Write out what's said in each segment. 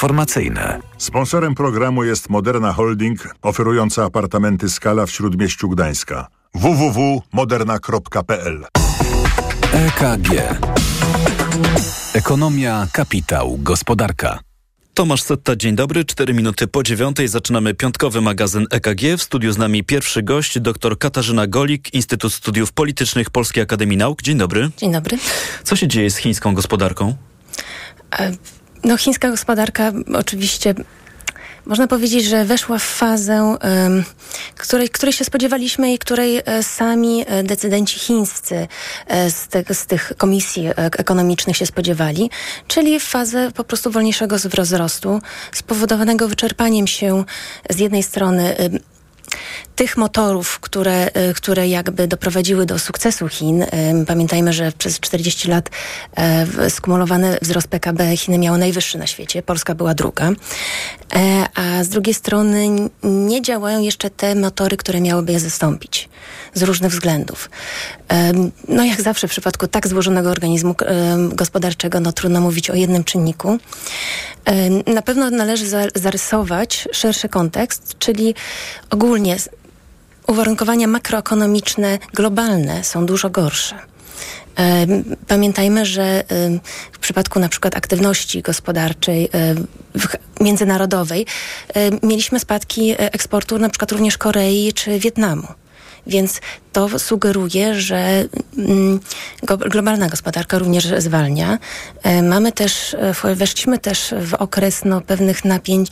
informacyjne. Sponsorem programu jest Moderna Holding, oferująca apartamenty Skala w Śródmieściu Gdańska. www.moderna.pl EKG. Ekonomia, kapitał, gospodarka. Tomasz Setta, dzień dobry. Cztery minuty po dziewiątej zaczynamy piątkowy magazyn EKG. W studiu z nami pierwszy gość, dr Katarzyna Golik, Instytut Studiów Politycznych Polskiej Akademii Nauk. Dzień dobry. Dzień dobry. Co się dzieje z chińską gospodarką? E, no, chińska gospodarka oczywiście można powiedzieć, że weszła w fazę, której, której się spodziewaliśmy i której e, sami e, decydenci chińscy e, z, te, z tych komisji ekonomicznych się spodziewali, czyli w fazę po prostu wolniejszego wzrostu, spowodowanego wyczerpaniem się z jednej strony tych motorów, które, y, które jakby doprowadziły do sukcesu Chin. Pamiętajmy, że przez 40 lat e, skumulowany wzrost PKB Chiny miało najwyższy na świecie, Polska była druga. E, a z drugiej strony nie działają jeszcze te motory, które miałyby je zastąpić z różnych względów. No jak zawsze w przypadku tak złożonego organizmu gospodarczego, no trudno mówić o jednym czynniku. Na pewno należy zarysować szerszy kontekst, czyli ogólnie uwarunkowania makroekonomiczne globalne są dużo gorsze. Pamiętajmy, że w przypadku na przykład aktywności gospodarczej międzynarodowej mieliśmy spadki eksportu na przykład również Korei czy Wietnamu. Więc to sugeruje, że mm, globalna gospodarka również zwalnia. E, mamy też, e, weszliśmy też w okres no, pewnych napięć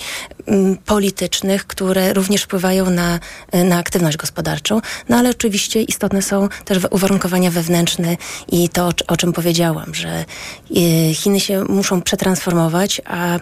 mm, politycznych, które również wpływają na, e, na aktywność gospodarczą. No ale oczywiście istotne są też uwarunkowania wewnętrzne i to, o czym powiedziałam, że Chiny się muszą przetransformować, a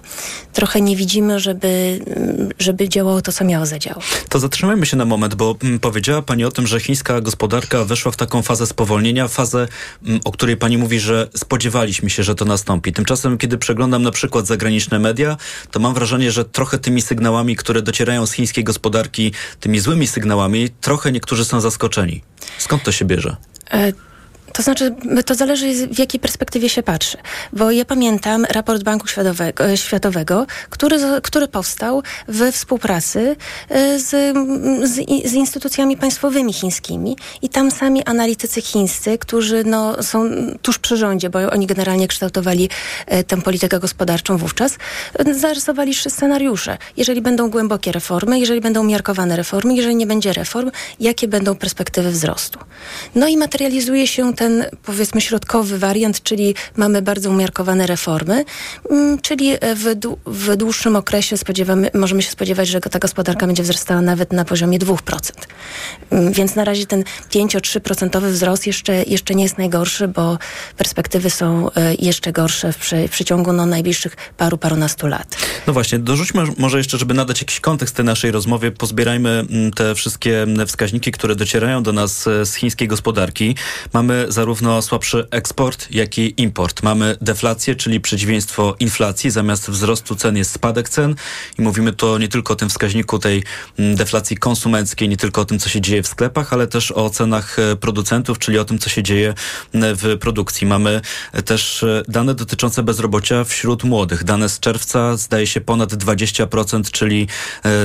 trochę nie widzimy, żeby, mm, żeby działało to, co miało zadziałać. To zatrzymajmy się na moment, bo powiedziała Pani o tym, że chińska gospodarka weszła w taką fazę spowolnienia, fazę, mm, o której pani mówi, że spodziewaliśmy się, że to nastąpi. Tymczasem, kiedy przeglądam na przykład zagraniczne media, to mam wrażenie, że trochę tymi sygnałami, które docierają z chińskiej gospodarki, tymi złymi sygnałami, trochę niektórzy są zaskoczeni. Skąd to się bierze? E to znaczy, to zależy w jakiej perspektywie się patrzy. Bo ja pamiętam raport Banku Światowego, e, Światowego który, który powstał we współpracy e, z, z, z, instytucjami państwowymi chińskimi i tam sami analitycy chińscy, którzy no, są tuż przy rządzie, bo oni generalnie kształtowali e, tę politykę gospodarczą wówczas, zarysowali scenariusze. Jeżeli będą głębokie reformy, jeżeli będą umiarkowane reformy, jeżeli nie będzie reform, jakie będą perspektywy wzrostu. No i materializuje się ten ten powiedzmy środkowy wariant, czyli mamy bardzo umiarkowane reformy, mm, czyli w, w dłuższym okresie spodziewamy, możemy się spodziewać, że ta gospodarka będzie wzrastała nawet na poziomie 2%. Mm, więc na razie ten 5-3% wzrost jeszcze, jeszcze nie jest najgorszy, bo perspektywy są e, jeszcze gorsze w, przy, w przeciągu no, najbliższych paru, parunastu lat. No właśnie, dorzućmy może jeszcze, żeby nadać jakiś kontekst tej naszej rozmowie, pozbierajmy mm, te wszystkie wskaźniki, które docierają do nas e, z chińskiej gospodarki. Mamy zarówno słabszy eksport, jak i import. Mamy deflację, czyli przeciwieństwo inflacji. Zamiast wzrostu cen jest spadek cen i mówimy to nie tylko o tym wskaźniku tej mm, deflacji konsumenckiej, nie tylko o tym, co się dzieje w sklepach, ale też o cenach e, producentów, czyli o tym, co się dzieje w produkcji. Mamy e, też e, dane dotyczące bezrobocia wśród młodych. Dane z czerwca zdaje się ponad 20%, czyli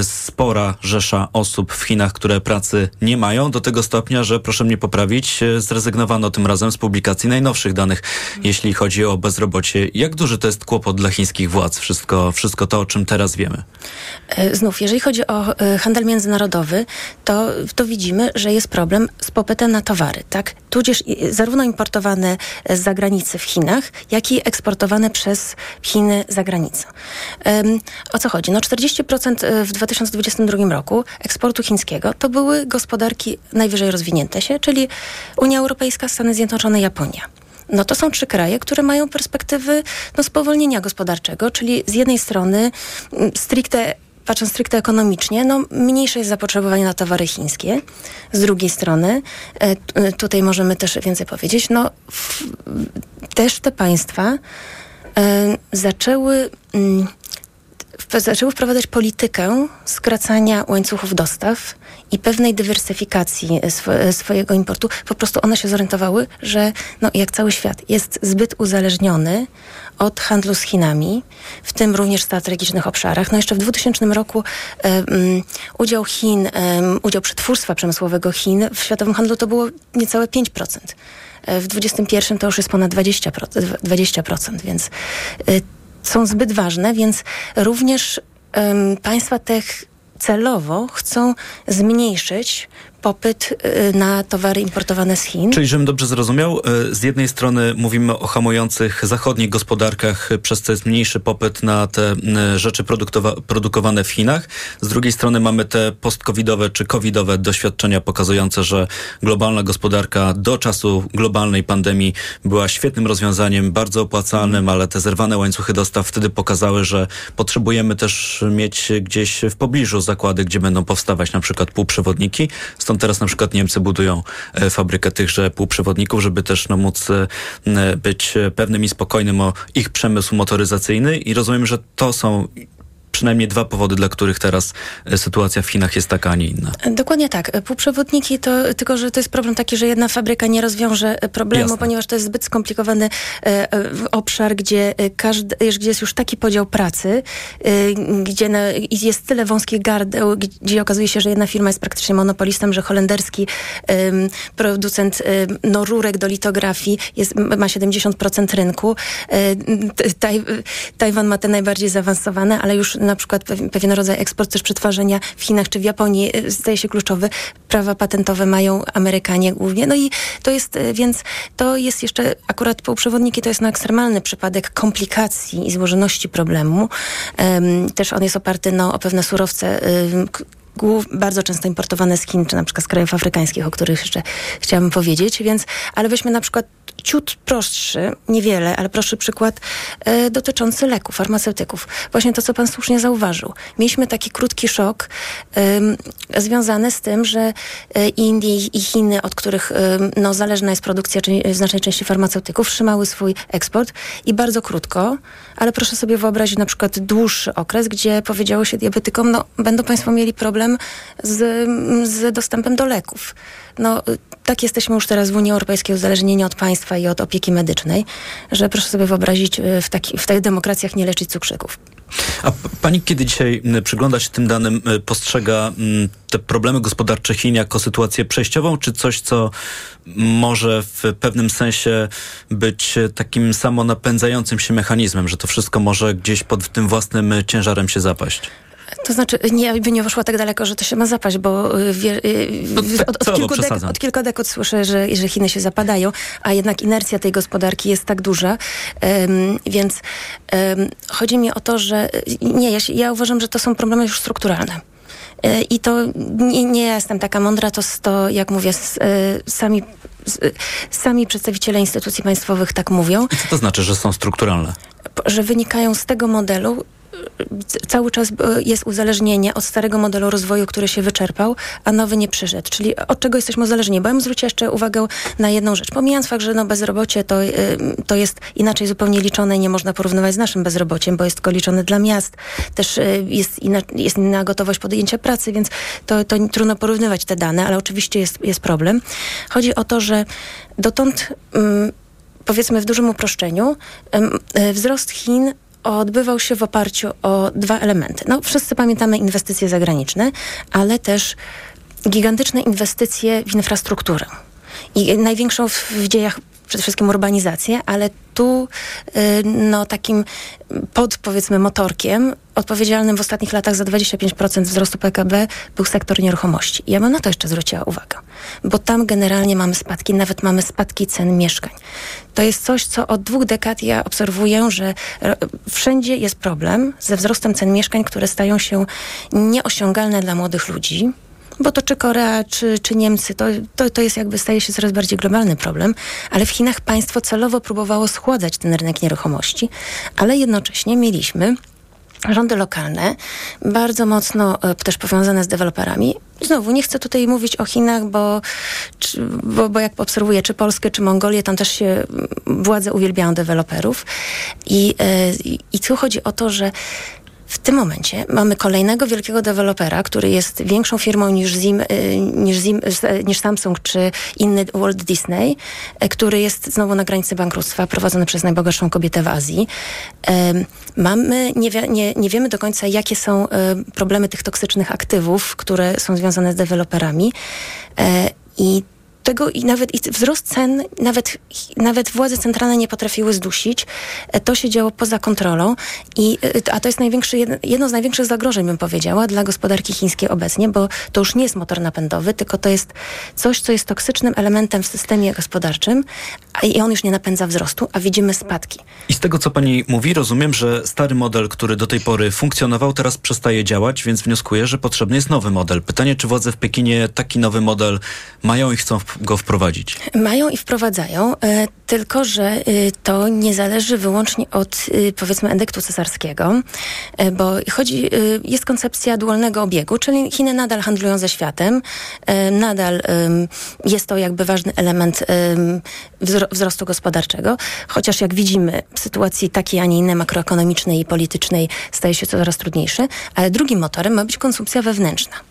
spora rzesza osób w Chinach, które pracy nie mają, do tego stopnia, że proszę mnie poprawić, zrezygnowano tym razem z publikacji najnowszych danych, jeśli chodzi o bezrobocie. Jak duży to jest kłopot dla chińskich władz, wszystko, wszystko to, o czym teraz wiemy? E, znów, jeżeli chodzi o e, handel międzynarodowy, to, to widzimy, że jest problem z popytem na towary, tak? Tudzież zarówno importowane z zagranicy w Chinach, jak i eksportowane przez Chiny za granicą. O co chodzi? No 40% e, w 2022 roku eksportu chińskiego to były gospodarki najwyżej rozwinięte się, czyli Unia Europejska, Stany Zjednoczone, Japonia. No to są trzy kraje, które mają perspektywy no, spowolnienia gospodarczego, czyli z jednej strony mm, stricte patrząc stricte ekonomicznie, no, mniejsze jest zapotrzebowanie na towary chińskie. Z drugiej strony, e, tutaj możemy też więcej powiedzieć, no, w, też te państwa e, zaczęły mm, zaczęły wprowadzać politykę skracania łańcuchów dostaw i pewnej dywersyfikacji sw swojego importu. Po prostu one się zorientowały, że no, jak cały świat jest zbyt uzależniony od handlu z Chinami, w tym również w strategicznych obszarach. No jeszcze w 2000 roku um, udział Chin, um, udział przetwórstwa przemysłowego Chin w światowym handlu to było niecałe 5%. W 2021 to już jest ponad 20%, 20% więc y, są zbyt ważne, więc również um, państwa tych celowo chcą zmniejszyć popyt y, na towary importowane z Chin. Czyli, żebym dobrze zrozumiał, y, z jednej strony mówimy o hamujących zachodnich gospodarkach, y, przez co jest mniejszy popyt na te rzeczy produkowane w Chinach. Z drugiej strony mamy te post-covidowe czy covidowe doświadczenia pokazujące, że globalna gospodarka do czasu globalnej pandemii była świetnym rozwiązaniem, bardzo opłacalnym, ale te zerwane łańcuchy dostaw wtedy pokazały, że potrzebujemy też mieć gdzieś w pobliżu zakłady, gdzie będą powstawać na przykład półprzewodniki. Stąd Stąd teraz na przykład Niemcy budują e, fabrykę tychże półprzewodników, żeby też no, móc e, być pewnym i spokojnym o ich przemysł motoryzacyjny. I rozumiem, że to są przynajmniej dwa powody, dla których teraz e, sytuacja w Chinach jest taka, a nie inna. Dokładnie tak. Półprzewodniki to, tylko że to jest problem taki, że jedna fabryka nie rozwiąże problemu, Jasne. ponieważ to jest zbyt skomplikowany e, obszar, gdzie każdy, gdzie jest już taki podział pracy, e, gdzie na, jest tyle wąskich gardeł, gdzie okazuje się, że jedna firma jest praktycznie monopolistą, że holenderski e, producent no, rurek do litografii jest, ma 70% rynku. E, taj, Tajwan ma te najbardziej zaawansowane, ale już na przykład pewien rodzaj eksport też przetwarzania w Chinach czy w Japonii y, staje się kluczowy. Prawa patentowe mają Amerykanie głównie. No i to jest, y, więc to jest jeszcze, akurat półprzewodniki to jest no ekstremalny przypadek komplikacji i złożoności problemu. Um, też on jest oparty no, o pewne surowce, um, bardzo często importowane z Chin, czy na przykład z krajów afrykańskich, o których jeszcze chciałabym powiedzieć, więc, ale weźmy na przykład ciut prostszy, niewiele, ale prostszy przykład e, dotyczący leków, farmaceutyków. Właśnie to, co pan słusznie zauważył. Mieliśmy taki krótki szok e, związany z tym, że e, Indie i Chiny, od których e, no, zależna jest produkcja czy, znacznej części farmaceutyków, trzymały swój eksport i bardzo krótko, ale proszę sobie wyobrazić na przykład dłuższy okres, gdzie powiedziało się diabetykom, no będą państwo mieli problem z, z dostępem do leków. No, tak jesteśmy już teraz w Unii Europejskiej uzależnieni od państwa i od opieki medycznej, że proszę sobie wyobrazić y, w, taki, w tych demokracjach nie leczyć cukrzyków. A pani kiedy dzisiaj przygląda się tym danym, y, postrzega te problemy gospodarcze Chin jako sytuację przejściową, czy coś, co może w pewnym sensie być takim samonapędzającym się mechanizmem, że to wszystko może gdzieś pod tym własnym ciężarem się zapaść? To znaczy, nie, by nie poszło tak daleko, że to się ma zapaść, bo y, wie, y, no, tak, od, od, kilku dek, od, kilku dekad słyszę, że, że Chiny się zapadają, a jednak inercja tej gospodarki jest tak duża, um, więc um, chodzi mi o to, że nie, ja, ja uważam, że to są problemy już strukturalne. Y, I to nie, nie jestem taka mądra, to, to jak mówię, sami, sami przedstawiciele instytucji państwowych tak mówią. I co to znaczy, że są strukturalne? Że wynikają z tego modelu, cały czas e, jest uzależnienie od starego modelu rozwoju, który się wyczerpał, a nowy nie przyszedł. Czyli od czego jesteśmy uzależnieni? Bo ja bym zwróciła jeszcze uwagę na jedną rzecz. Pomijając fakt, że no bezrobocie to, e, to jest inaczej zupełnie liczone i nie można porównywać z naszym bezrobociem, bo jest tylko liczone dla miast. Też e, jest inna, jest inna gotowość podjęcia pracy, więc to, to trudno porównywać te dane, ale oczywiście jest, jest problem. Chodzi o to, że dotąd mm, powiedzmy w dużym uproszczeniu, wzrost Chin odbywał się w oparciu o dwa elementy. No, wszyscy pamiętamy inwestycje zagraniczne, ale też gigantyczne inwestycje w infrastrukturę. I największą w, w dziejach przede wszystkim urbanizację, ale tu y, no, takim pod powiedzmy motorkiem odpowiedzialnym w ostatnich latach za 25% wzrostu PKB był sektor nieruchomości. Ja bym na to jeszcze zwróciła uwagę, bo tam generalnie mamy spadki, nawet mamy spadki cen mieszkań. To jest coś, co od dwóch dekad ja obserwuję, że wszędzie jest problem ze wzrostem cen mieszkań, które stają się nieosiągalne dla młodych ludzi bo to czy Korea, czy, czy Niemcy, to, to, to jest jakby staje się coraz bardziej globalny problem, ale w Chinach państwo celowo próbowało schładzać ten rynek nieruchomości, ale jednocześnie mieliśmy rządy lokalne, bardzo mocno e, też powiązane z deweloperami. Znowu, nie chcę tutaj mówić o Chinach, bo, czy, bo, bo jak obserwuję, czy Polskę, czy Mongolię, tam też się władze uwielbiają deweloperów. I, e, i tu chodzi o to, że W tym momencie mamy kolejnego wielkiego dewelopera, który jest większą firmą niż, Zim, y, niż, Zim, niż Samsung czy inny Walt Disney, y, który jest znowu na granicy bankructwa, prowadzony przez najbogatszą kobietę w Azji. Mamy, nie, wie, nie, nie wiemy do końca, jakie są problemy tych toksycznych aktywów, które są związane z deweloperami. I tego i nawet i wzrost cen, nawet, nawet władze centralne nie potrafiły zdusić. E, to się działo poza kontrolą, i, e, a to jest największy, jedno z największych zagrożeń, bym powiedziała, dla gospodarki chińskiej obecnie, bo to już nie jest motor napędowy, tylko to jest coś, co jest toksycznym elementem w systemie gospodarczym i on już nie napędza wzrostu, a widzimy spadki. I z tego, co pani mówi, rozumiem, że stary model, który do tej pory funkcjonował, teraz przestaje działać, więc wnioskuję, że potrzebny jest nowy model. Pytanie, czy władze w Pekinie taki nowy model mają i chcą go wprowadzić? Mają i wprowadzają, e, tylko że e, to nie zależy wyłącznie od e, powiedzmy endektu cesarskiego, bo chodzi, jest koncepcja dualnego obiegu, czyli Chiny nadal handlują ze światem, nadal jest to jakby ważny element wzrostu gospodarczego, chociaż jak widzimy w sytuacji takiej, a nie innej makroekonomicznej i politycznej staje się coraz trudniejszy, ale drugim motorem ma być konsumpcja wewnętrzna.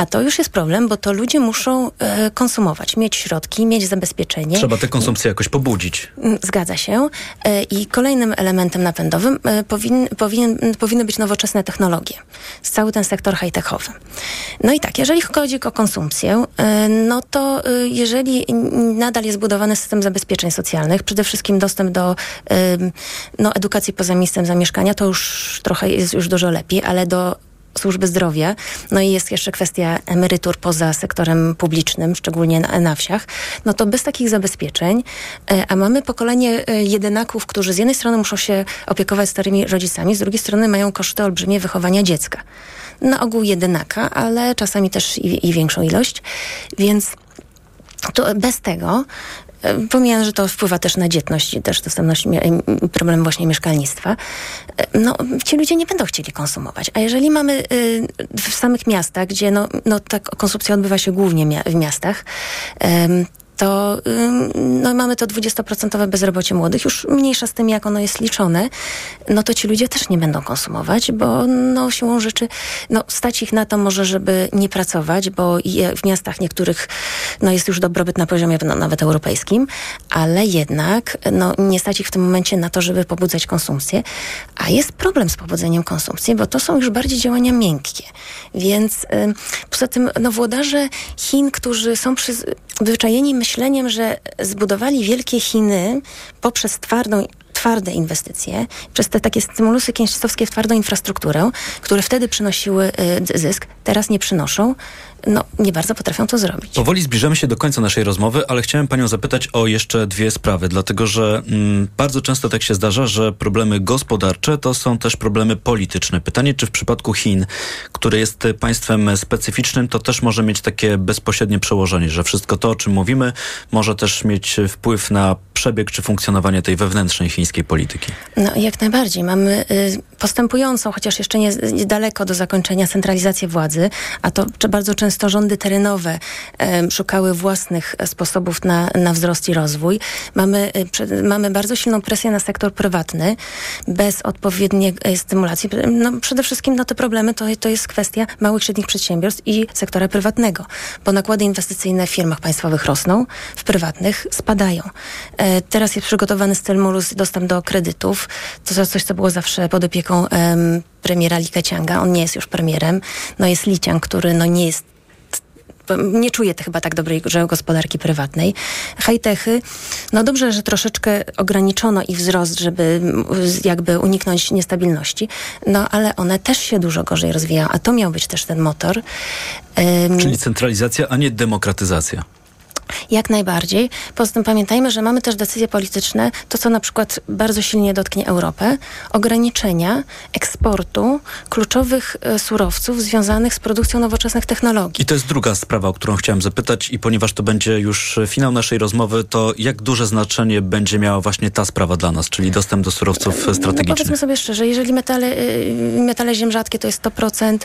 A to już jest problem, bo to ludzie muszą e, konsumować, mieć środki, mieć zabezpieczenie. Trzeba tę konsumpcję jakoś pobudzić. Mm, zgadza się. E, I kolejnym elementem napędowym e, powin, powin, powinny być nowoczesne technologie. Cały ten sektor high-techowy. No i tak, jeżeli chodzi o konsumpcję, e, no to e, jeżeli nadal jest budowany system zabezpieczeń socjalnych, przede wszystkim dostęp do e, no, edukacji poza miejscem zamieszkania, to już trochę jest już dużo lepiej, ale do służby zdrowia. No i jest jeszcze kwestia emerytur poza sektorem publicznym, szczególnie na, na wsiach. No to bez takich zabezpieczeń, e, a mamy pokolenie e, jedynaków, którzy z jednej strony muszą się opiekować starymi rodzicami, z drugiej strony mają koszty olbrzymie wychowania dziecka. Na ogół jedynaka, ale czasami też i, i większą ilość. Więc to bez tego Pomijając, że to wpływa też na dzietność też dostępność, problem właśnie mieszkalnictwa, no, ci ludzie nie będą chcieli konsumować. A jeżeli mamy y, w samych miastach, gdzie no, no, ta konsumpcja odbywa się głównie w miastach, to no, mamy to 20% bezrobocie młodych, już mniejsza z tym, jak ono jest liczone, no to ci ludzie też nie będą konsumować, bo no, siłą rzeczy no, stać ich na to może, żeby nie pracować, bo w miastach niektórych no, jest już dobrobyt na poziomie no, nawet europejskim, ale jednak no, nie stać ich w tym momencie na to, żeby pobudzać konsumpcję, a jest problem z pobudzeniem konsumpcji, bo to są już bardziej działania miękkie. Więc y, poza tym no, włodarze Chin, którzy są przyzwyczajeni myślą, myśleniem, że zbudowali wielkie Chiny poprzez twardą twarde inwestycje, przez te takie stymulusy keynesowskie w twardą infrastrukturę, które wtedy przynosiły y, zysk, teraz nie przynoszą, no, nie bardzo potrafią to zrobić. Powoli zbliżamy się do końca naszej rozmowy, ale chciałem panią zapytać o jeszcze dwie sprawy, dlatego że mm, bardzo często tak się zdarza, że problemy gospodarcze to są też problemy polityczne. Pytanie, czy w przypadku Chin, które jest państwem specyficznym, to też może mieć takie bezpośrednie przełożenie, że wszystko to, o czym mówimy, może też mieć wpływ na przebieg czy funkcjonowanie tej wewnętrznej chińskiej polityki? No, jak najbardziej. Mamy y, postępującą, chociaż jeszcze nie, niedaleko do zakończenia, centralizację władzy, a to bardzo często często rządy terenowe szukały własnych sposobów na, na wzrost i rozwój. Mamy, e, mamy bardzo silną presję na sektor prywatny bez odpowiedniej e, stymulacji. No, przede wszystkim no, te problemy to, to jest kwestia małych, średnich przedsiębiorstw i sektora prywatnego, bo nakłady inwestycyjne w firmach państwowych rosną, w prywatnych spadają. E, teraz jest przygotowany stymulus dostęp do kredytów. To jest coś, co było zawsze pod opieką premiera Li Keqianga. On nie jest już premierem. No jest Liciang, który no nie jest nie czuje chyba tak dobrej gospodarki prywatnej. High-techy, no dobrze, że troszeczkę ograniczono ich wzrost, żeby jakby uniknąć niestabilności, no ale one też się dużo gorzej rozwijają, a to miał być też ten motor. Czyli centralizacja, a nie demokratyzacja. Jak najbardziej. Poza tym pamiętajmy, że mamy też decyzje polityczne, to co na przykład bardzo silnie dotknie Europę, ograniczenia eksportu kluczowych e, surowców związanych z produkcją nowoczesnych technologii. I to jest druga sprawa, o którą chciałem zapytać i ponieważ to będzie już finał naszej rozmowy, to jak duże znaczenie będzie miała właśnie ta sprawa dla nas, czyli dostęp do surowców e, strategicznych? No powiedzmy sobie szczerze, jeżeli metale, e, metale ziem rzadkie to jest 100%,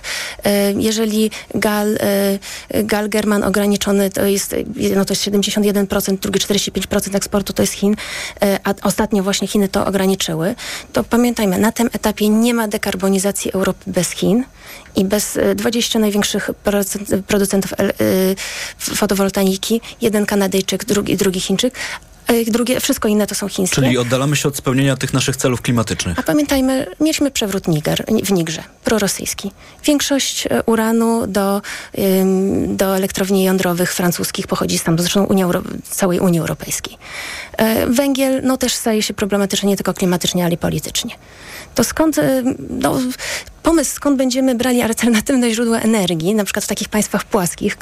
jeżeli gal, gal German ograniczony to jest, no to jest 71%, drugie 45% eksportu to jest Chin, e, a ostatnio właśnie Chiny to ograniczyły, to pamiętajmy, na tym etapie nie ma dekarbonizacji Europy bez Chin i bez 20 największych producentów fotowoltaiki, jeden Kanadyjczyk, drugi, drugi Chińczyk, drugie, wszystko inne to są chińskie. Czyli oddalamy się od spełnienia tych naszych celów klimatycznych. A pamiętajmy, mieliśmy przewrót Niger, w Nigrze, prorosyjski. Większość e, uranu do, do elektrowni jądrowych francuskich pochodzi tam, zresztą Unia całej Unii Europejskiej. E, węgiel no, też staje się problematyczny nie tylko klimatycznie, ale i politycznie. To skąd e, no, pomysł, skąd będziemy brali alternatywne źródła energii, na przykład w takich państwach płaskich,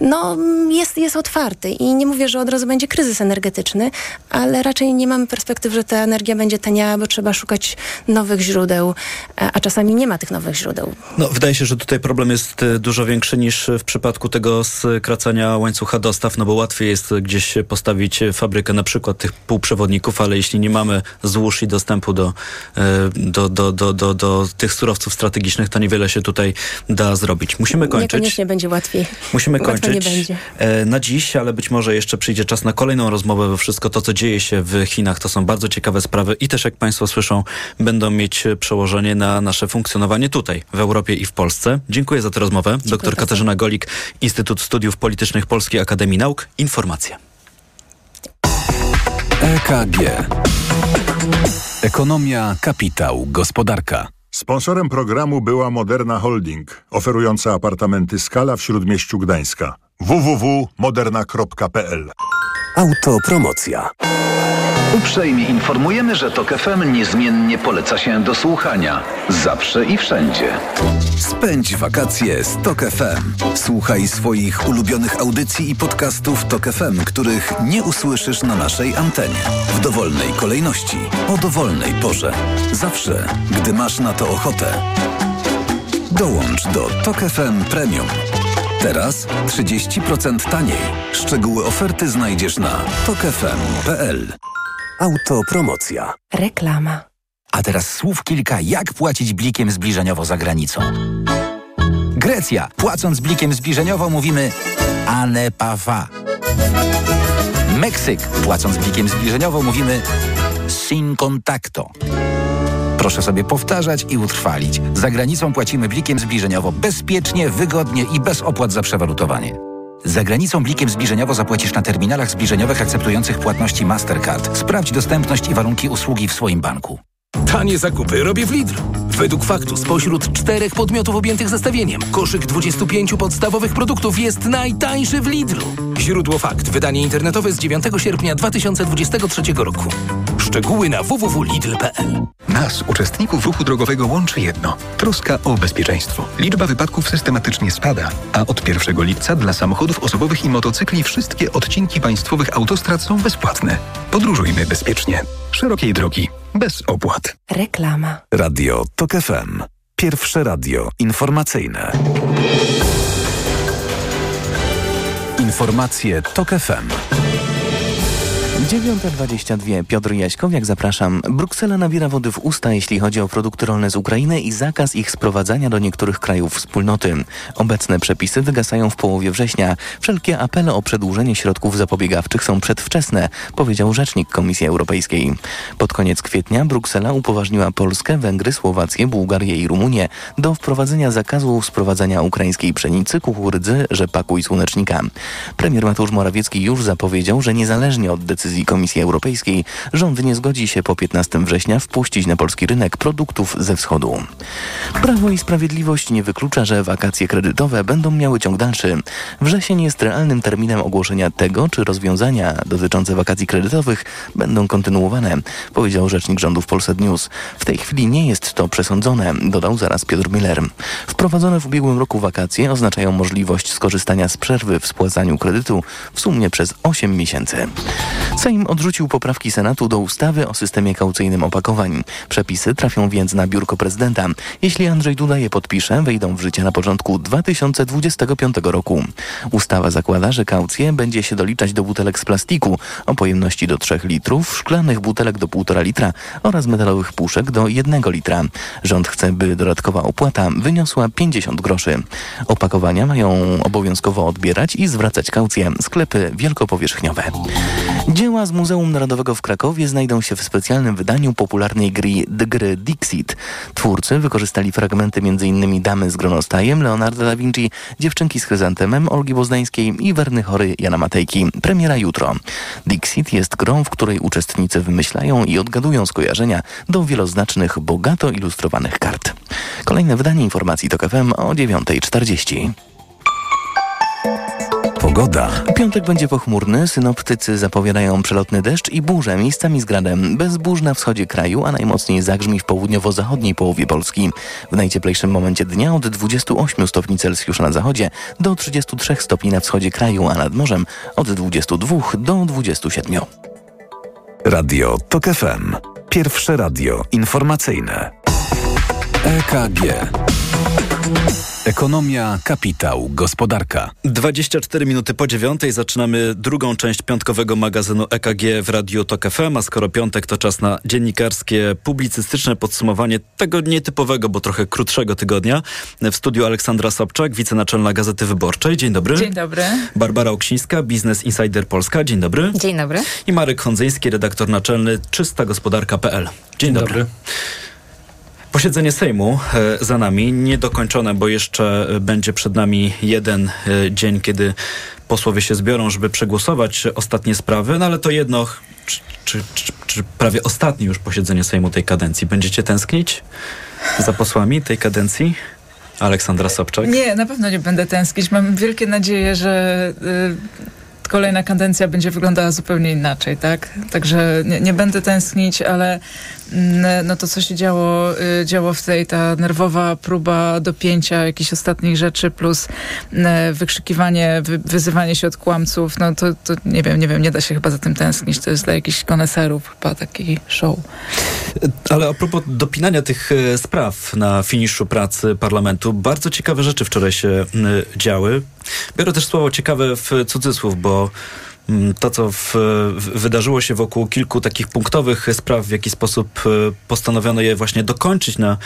no jest, jest otwarty i nie mówię, że od razu będzie kryzys energetyczny, ale raczej nie mamy perspektyw, że ta energia będzie taniała, bo trzeba szukać nowych źródeł, a czasami nie ma tych nowych źródeł. No, wydaje się, że tutaj problem jest e, dużo większy niż w przypadku tego skracania łańcucha dostaw, no bo łatwiej jest gdzieś postawić fabrykę na przykład tych półprzewodników, ale jeśli nie mamy złóż i dostępu do, e, do, do, do, do, do tych surowców strategicznych, to niewiele się tutaj da zrobić. Musimy kończyć. Niekoniecznie będzie łatwiej. Musimy kończyć e, na dziś, ale być może jeszcze przyjdzie czas na kolejną rozmowę, bo wszystko to, co dzieje się w Chinach, to są bardzo ciekawe sprawy i też, jak Państwo słyszą, będą mieć przełożenie na nasze funkcjonowanie tutaj, w Europie i w Polsce. Dziękuję za tę rozmowę. Dziękuję Doktor bardzo. Katarzyna Golik, Instytut Studiów Politycznych Polskiej Akademii Nauk. Informacje. EKG. Ekonomia, kapitał, gospodarka. Sponsorem programu była Moderna Holding, oferująca apartamenty Skala w Śródmieściu Gdańska. www.moderna.pl Autopromocja. Uprzejmie informujemy, że TOK FM niezmiennie poleca się do słuchania. Zawsze i wszędzie. Spędź wakacje z TOK FM. Słuchaj swoich ulubionych audycji i podcastów TOK FM, których nie usłyszysz na naszej antenie. W dowolnej kolejności, o dowolnej porze. Zawsze, gdy masz na to ochotę. Dołącz do TOK FM Premium. Teraz 30% taniej. Szczegóły oferty znajdziesz na tokefm.pl. Autopromocja. Reklama. A teraz słów kilka, jak płacić blikiem zbliżeniowo za granicą. Grecja. Płacąc blikiem zbliżeniowo mówimy ane pafa. Meksyk. Płacąc blikiem zbliżeniowo mówimy sin contacto. Proszę sobie powtarzać i utrwalić. Za granicą płacimy blikiem zbliżeniowo bezpiecznie, wygodnie i bez opłat za przewalutowanie. Za granicą blikiem zbliżeniowo zapłacisz na terminalach zbliżeniowych akceptujących płatności Mastercard. Sprawdź dostępność i warunki usługi w swoim banku. Tanie zakupy robię w Lidlu. Według faktu spośród czterech podmiotów objętych zestawieniem koszyk 25 podstawowych produktów jest najtańszy w Lidlu. Źródło fakt. Wydanie internetowe z 9 sierpnia 2023 roku. Szczegóły na www.lidl.pl Nas, uczestników ruchu drogowego, łączy jedno. Troska o bezpieczeństwo. Liczba wypadków systematycznie spada, a od 1 lipca dla samochodów osobowych i motocykli wszystkie odcinki państwowych autostrad są bezpłatne. Podróżujmy bezpiecznie. Szerokiej drogi. Bez opłat. Reklama. Radio TOK FM. Pierwsze radio informacyjne. Informacje TOK FM. 9.22. Piotr Jaśkowiak, zapraszam. Bruksela nabiera wody w usta, jeśli chodzi o produkty rolne z Ukrainy i zakaz ich sprowadzania do niektórych krajów wspólnoty. Obecne przepisy wygasają w połowie września. Wszelkie apele o przedłużenie środków zapobiegawczych są przedwczesne, powiedział rzecznik Komisji Europejskiej. Pod koniec kwietnia Bruksela upoważniła Polskę, Węgry, Słowację, Bułgarię i Rumunię do wprowadzenia zakazu sprowadzania ukraińskiej pszenicy, kukurydzy, rzepaku i słonecznika. Premier Mateusz Morawiecki już zapowiedział, że niezależnie od decyzji decyzji Komisji Europejskiej rząd nie zgodzi się po 15 września wpuścić na polski rynek produktów ze wschodu. Prawo i Sprawiedliwość nie wyklucza, że wakacje kredytowe będą miały ciąg dalszy. Wrzesień jest realnym terminem ogłoszenia tego, czy rozwiązania dotyczące wakacji kredytowych będą kontynuowane, powiedział rzecznik rządu w Polsat News. W tej chwili nie jest to przesądzone, dodał zaraz Piotr Miller. Wprowadzone w ubiegłym roku wakacje oznaczają możliwość skorzystania z przerwy w spłacaniu kredytu w sumie przez 8 miesięcy. Sejm odrzucił poprawki Senatu do ustawy o systemie kaucyjnym opakowań. Przepisy trafią więc na biurko prezydenta. Jeśli Andrzej Duda je podpisze, wejdą w życie na początku 2025 roku. Ustawa zakłada, że kaucję będzie się doliczać do butelek z plastiku o pojemności do 3 litrów, szklanych butelek do 1,5 litra oraz metalowych puszek do 1 litra. Rząd chce, by dodatkowa opłata wyniosła 50 groszy. Opakowania mają obowiązkowo odbierać i zwracać kaucję sklepy wielkopowierzchniowe. Dzieła z Muzeum Narodowego w Krakowie znajdą się w specjalnym wydaniu popularnej gry, gry Dixit. Twórcy wykorzystali fragmenty m.in. Damy z Gronostajem, Leonardo da Vinci, Dziewczynki z Chryzantemem, Olgi Boznańskiej i Werny Chory Jana Matejki. Premiera jutro. Dixit jest grą, w której uczestnicy wymyślają i odgadują skojarzenia do wieloznacznych, bogato ilustrowanych kart. Kolejne wydanie informacji to FM o 9.40. Pogoda. Piątek będzie pochmurny. Synoptycy zapowiadają przelotny deszcz i burze, miejscami z gradem. Bez burz na wschodzie kraju, a najmocniej zagrzmi w południowo-zachodniej połowie Polski. W najcieplejszym momencie dnia od 28 stopni Celsjusza na zachodzie do 33 stopni na wschodzie kraju, a nad morzem od 22 do 27. Radio TOK FM. Pierwsze radio informacyjne. EKG. Ekonomia, kapitał, gospodarka. 24 minuty po dziewiątej zaczynamy drugą część piątkowego magazynu EKG w Radiu Tok FM, a skoro piątek to czas na dziennikarskie, publicystyczne podsumowanie tego nietypowego, bo trochę krótszego tygodnia. W studiu Aleksandra Sobczak, wicenaczelna Gazety Wyborczej. Dzień dobry. Dzień dobry. Barbara Oksińska, Business Insider Polska. Dzień dobry. Dzień dobry. I Marek Hondzyński, redaktor naczelny czystagospodarka.pl. Dzień, Dzień dobry. dobry. Posiedzenie Sejmu e, za nami, niedokończone, bo jeszcze będzie przed nami jeden e, dzień, kiedy posłowie się zbiorą, żeby przegłosować ostatnie sprawy, no ale to jedno, czy, czy, czy, czy prawie ostatnie już posiedzenie Sejmu tej kadencji. Będziecie tęsknić za posłami tej kadencji? Aleksandra Sobczak? Nie, na pewno nie będę tęsknić. Mam wielkie nadzieję, że y, kolejna kadencja będzie wyglądała zupełnie inaczej, tak? Także nie, nie będę tęsknić, ale no to, co się działo, y, działo w tej, ta nerwowa próba dopięcia jakichś ostatnich rzeczy, plus wykrzykiwanie, wy, wyzywanie się od kłamców, no to, to nie wiem, nie wiem, nie da się chyba za tym tęsknić. To jest dla jakichś koneserów chyba taki show. Ale a propos dopinania tych e, spraw na finiszu pracy parlamentu, bardzo ciekawe rzeczy wczoraj się działy. Biorę też słowo ciekawe w cudzysłów, bo to, co w, wydarzyło się wokół kilku takich punktowych spraw, w jaki sposób e, postanowiono je właśnie dokończyć na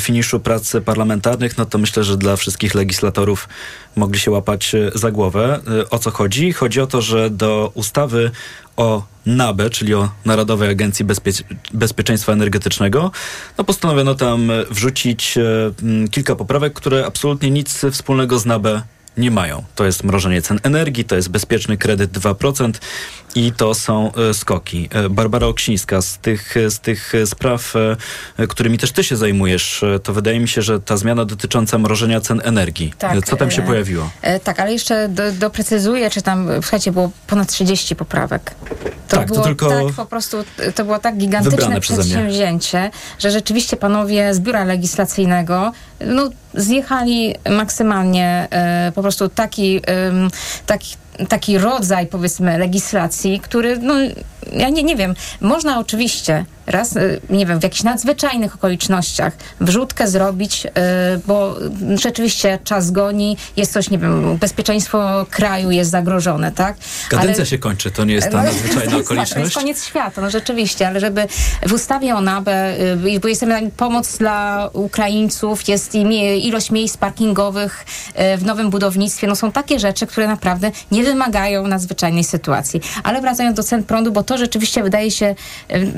finiszu prac parlamentarnych, no to myślę, że dla wszystkich legislatorów mogli się łapać e, za głowę. E, o co chodzi? Chodzi o to, że do ustawy o NABE, czyli o Narodowej Agencji Bezpie- Bezpieczeństwa Energetycznego, no postanowiono tam wrzucić kilka poprawek, które absolutnie nic wspólnego z NABE nie mają. To jest mrożenie cen energii, to jest bezpieczny kredyt 2% i to są e, skoki. E, Barbara Oksińska, z tych, e, z tych spraw, którymi też ty się zajmujesz, to wydaje mi się, że ta zmiana dotycząca mrożenia cen energii. Tak, Co tam się pojawiło? tak, ale jeszcze do, doprecyzuję, czy tam, słuchajcie, było ponad 30 poprawek. To tak, było to tylko tak po prostu, to było tak gigantyczne przedsięwzięcie, że rzeczywiście panowie z biura legislacyjnego no, zjechali maksymalnie e, po prostu taki, e, taki taki rodzaj, powiedzmy, legislacji, który, no, ja nie, nie wiem, można oczywiście raz, y, nie wiem, w jakichś nadzwyczajnych okolicznościach wrzutkę zrobić, y, bo rzeczywiście czas goni, jest coś, nie wiem, bezpieczeństwo kraju jest zagrożone, tak? Kadencja ale, się kończy, to nie jest ta no, nadzwyczajna okoliczność? To jest koniec świata, no rzeczywiście, ale żeby w ustawie o NABE, y, bo jestem pomoc dla Ukraińców, jest ilość miejsc parkingowych w nowym budownictwie, no są takie rzeczy, które naprawdę nie wymagają nadzwyczajnej sytuacji. Ale wracając do cen prądu, bo to rzeczywiście wydaje się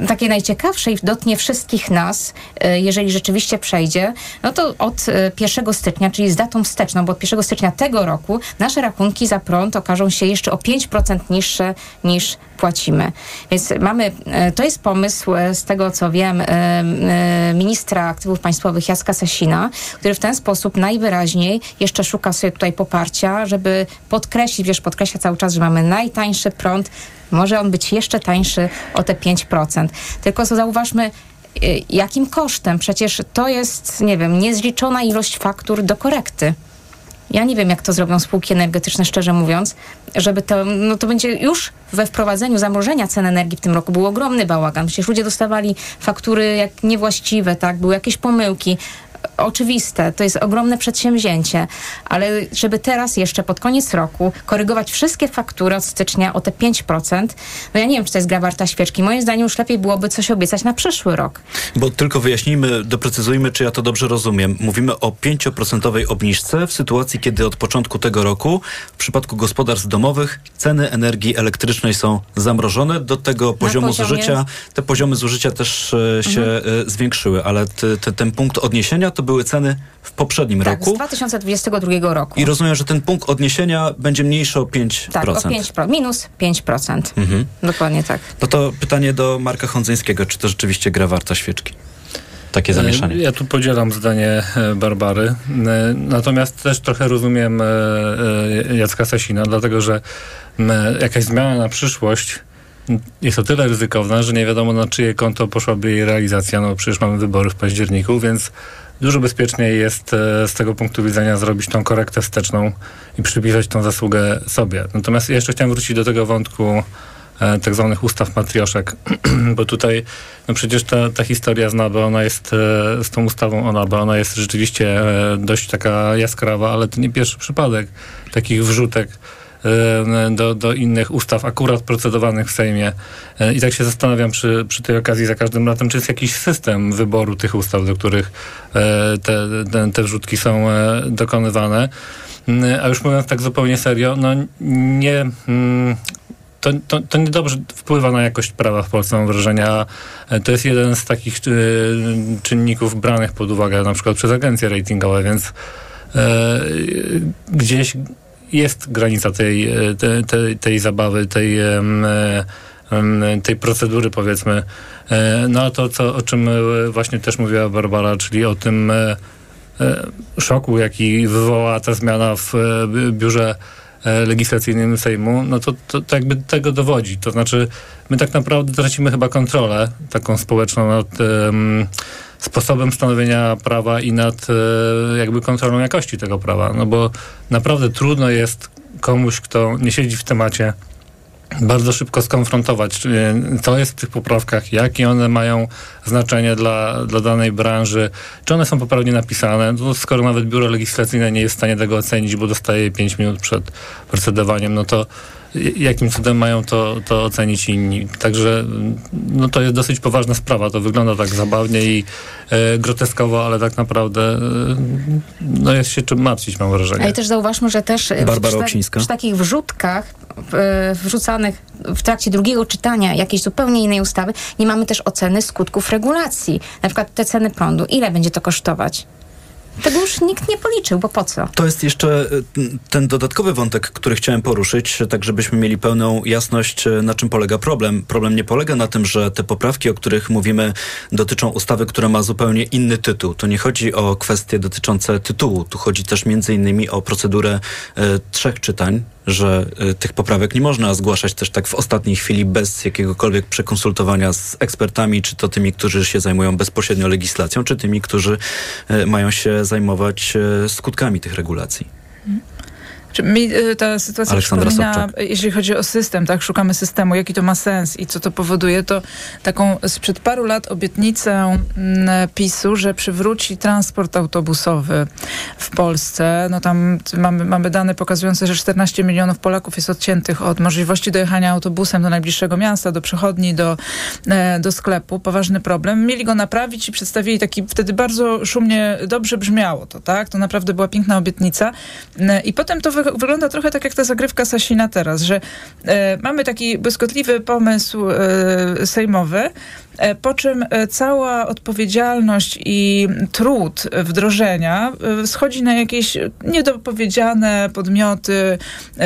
takie najciekawsze, najciekawsze i dotknie wszystkich nas, e, jeżeli rzeczywiście przejdzie, no to od 1 e, stycznia, czyli z datą wsteczną, bo od 1 stycznia tego roku nasze rachunki za prąd okażą się jeszcze o 5% niższe niż płacimy. Więc mamy, e, to jest pomysł z tego co wiem ministra aktywów państwowych Jacka Sasina, który w ten sposób najwyraźniej jeszcze szuka sobie tutaj poparcia, żeby podkreślić, wiesz, podkreśla cały czas, że mamy najtańszy prąd może on być jeszcze tańszy o te 5%. Tylko co zauważmy, jakim kosztem? Przecież to jest, nie wiem, niezliczona ilość faktur do korekty. Ja nie wiem, jak to zrobią spółki energetyczne, szczerze mówiąc, żeby to, no to będzie już we wprowadzeniu zamrożenia cen energii w tym roku. Był ogromny bałagan. Przecież ludzie dostawali faktury jak niewłaściwe, tak, były jakieś pomyłki oczywiste, to jest ogromne przedsięwzięcie, ale żeby teraz jeszcze pod koniec roku korygować wszystkie faktury od stycznia o te 5%, no ja nie wiem, czy to jest gra warta świeczki. Moim zdaniem już lepiej byłoby coś obiecać na przyszły rok. Bo tylko wyjaśnijmy, doprecyzujmy, czy ja to dobrze rozumiem. Mówimy o 5% obniżce w sytuacji, kiedy od początku tego roku w przypadku gospodarstw domowych ceny energii elektrycznej są zamrożone do tego poziomu poziomie... zużycia. Te poziomy zużycia też e, się mhm. E, zwiększyły, ale te, te, ten punkt odniesienia to były ceny w poprzednim tak, roku. z 2022 roku. I rozumiem, że ten punkt odniesienia będzie mniejszy o 5%. Tak, o 5%, minus 5%. Mhm. Dokładnie tak. No to pytanie do Marka Hondzyńskiego, czy to rzeczywiście gra warta świeczki? Takie zamieszanie. Ja tu podzielam zdanie e, Barbary, e, natomiast też trochę rozumiem e, Jacka Sasina, dlatego że jakaś zmiana na przyszłość jest o tyle ryzykowna, że nie wiadomo na czyje konto poszłaby jej realizacja. No przecież mamy wybory w październiku, więc dużo bezpieczniej jest e, z tego punktu widzenia zrobić tą korektę wsteczną i przypisać tą zasługę sobie. Natomiast jeszcze chciałem wrócić do tego wątku e, tak zwanych ustaw matrioszek, bo tutaj no przecież ta, ta historia z NABE, ona jest, e, z tą ustawą o NABE, ona jest rzeczywiście dość taka jaskrawa, ale to nie pierwszy przypadek takich wrzutek do, do innych ustaw, akurat procedowanych w Sejmie. E, I tak się zastanawiam przy, przy tej okazji za każdym razem, czy jest jakiś system wyboru tych ustaw, do których e, te, te, te wrzutki są dokonywane. A już mówiąc tak zupełnie serio, no nie. Mm, to, to, to niedobrze wpływa na jakość prawa w Polsce, mam wrażenie. A to jest jeden z takich czynników branych pod uwagę na przykład przez agencje ratingowe, więc gdzieś jest granica tej, e, tej, tej, tej zabawy, tej, e, tej procedury powiedzmy. E, no a to, co, o czym właśnie też mówiła Barbara, czyli o tym szoku, jaki wywołała ta zmiana w biurze legislacyjnym Sejmu, no to, to, to, jakby tego dowodzi. To znaczy, my tak naprawdę tracimy chyba kontrolę taką społeczną nad sposobem stanowienia prawa i nad e, jakby kontrolą jakości tego prawa. No bo naprawdę trudno jest komuś, kto nie siedzi w temacie, bardzo szybko skonfrontować, co jest w tych poprawkach, jakie one mają znaczenie dla, dla danej branży, czy one są poprawnie napisane. No, skoro nawet biuro legislacyjne nie jest w stanie tego ocenić, bo dostaje 5 minut przed procedowaniem, no to jakim cudem mają to, to ocenić inni. Także no to jest dosyć poważna sprawa. To wygląda tak zabawnie i e, groteskowo, ale tak naprawdę e, no jest się czym martwić, mam wrażenie. A i też zauważmy, że też Barbara przy, przy takich wrzutkach e, wrzucanych w trakcie drugiego czytania jakiejś zupełnie innej ustawy, nie mamy też oceny skutków regulacji. Na przykład te ceny prądu. Ile będzie to kosztować? Tego już nikt nie policzył, bo po co? To jest jeszcze y, ten dodatkowy wątek, który chciałem poruszyć, tak żebyśmy mieli pełną jasność, y, na czym polega problem. Problem nie polega na tym, że te poprawki, o których mówimy, dotyczą ustawy, która ma zupełnie inny tytuł. To nie chodzi o kwestie dotyczące tytułu. Tu chodzi też między innymi o procedurę y, trzech czytań, że y, tych poprawek nie można zgłaszać też tak w ostatniej chwili bez jakiegokolwiek przekonsultowania z ekspertami, czy to tymi, którzy się zajmują bezpośrednio legislacją, czy tymi, którzy y, mają się zajmować y, skutkami tych regulacji. Mhm. Mi y, ta sytuacja Aleksandra przypomina, Sobczak. jeśli chodzi o system, tak, szukamy systemu, jaki to ma sens i co to powoduje, to taką sprzed paru lat obietnicę mm, PiSu, że przywróci transport autobusowy w Polsce. No tam mamy, mamy dane pokazujące, że 14 milionów Polaków jest odciętych od możliwości dojechania autobusem do najbliższego miasta, do przechodni, do, e, do sklepu. Poważny problem. Mieli go naprawić i przedstawili taki, wtedy bardzo szumnie, dobrze brzmiało to, tak? To naprawdę była piękna obietnica. E, I potem to wygląda trochę tak jak ta zagrywka Sasina teraz, że e, mamy taki błyskotliwy pomysł e, sejmowy, po czym e, cała odpowiedzialność i trud wdrożenia e, schodzi na jakieś niedopowiedziane podmioty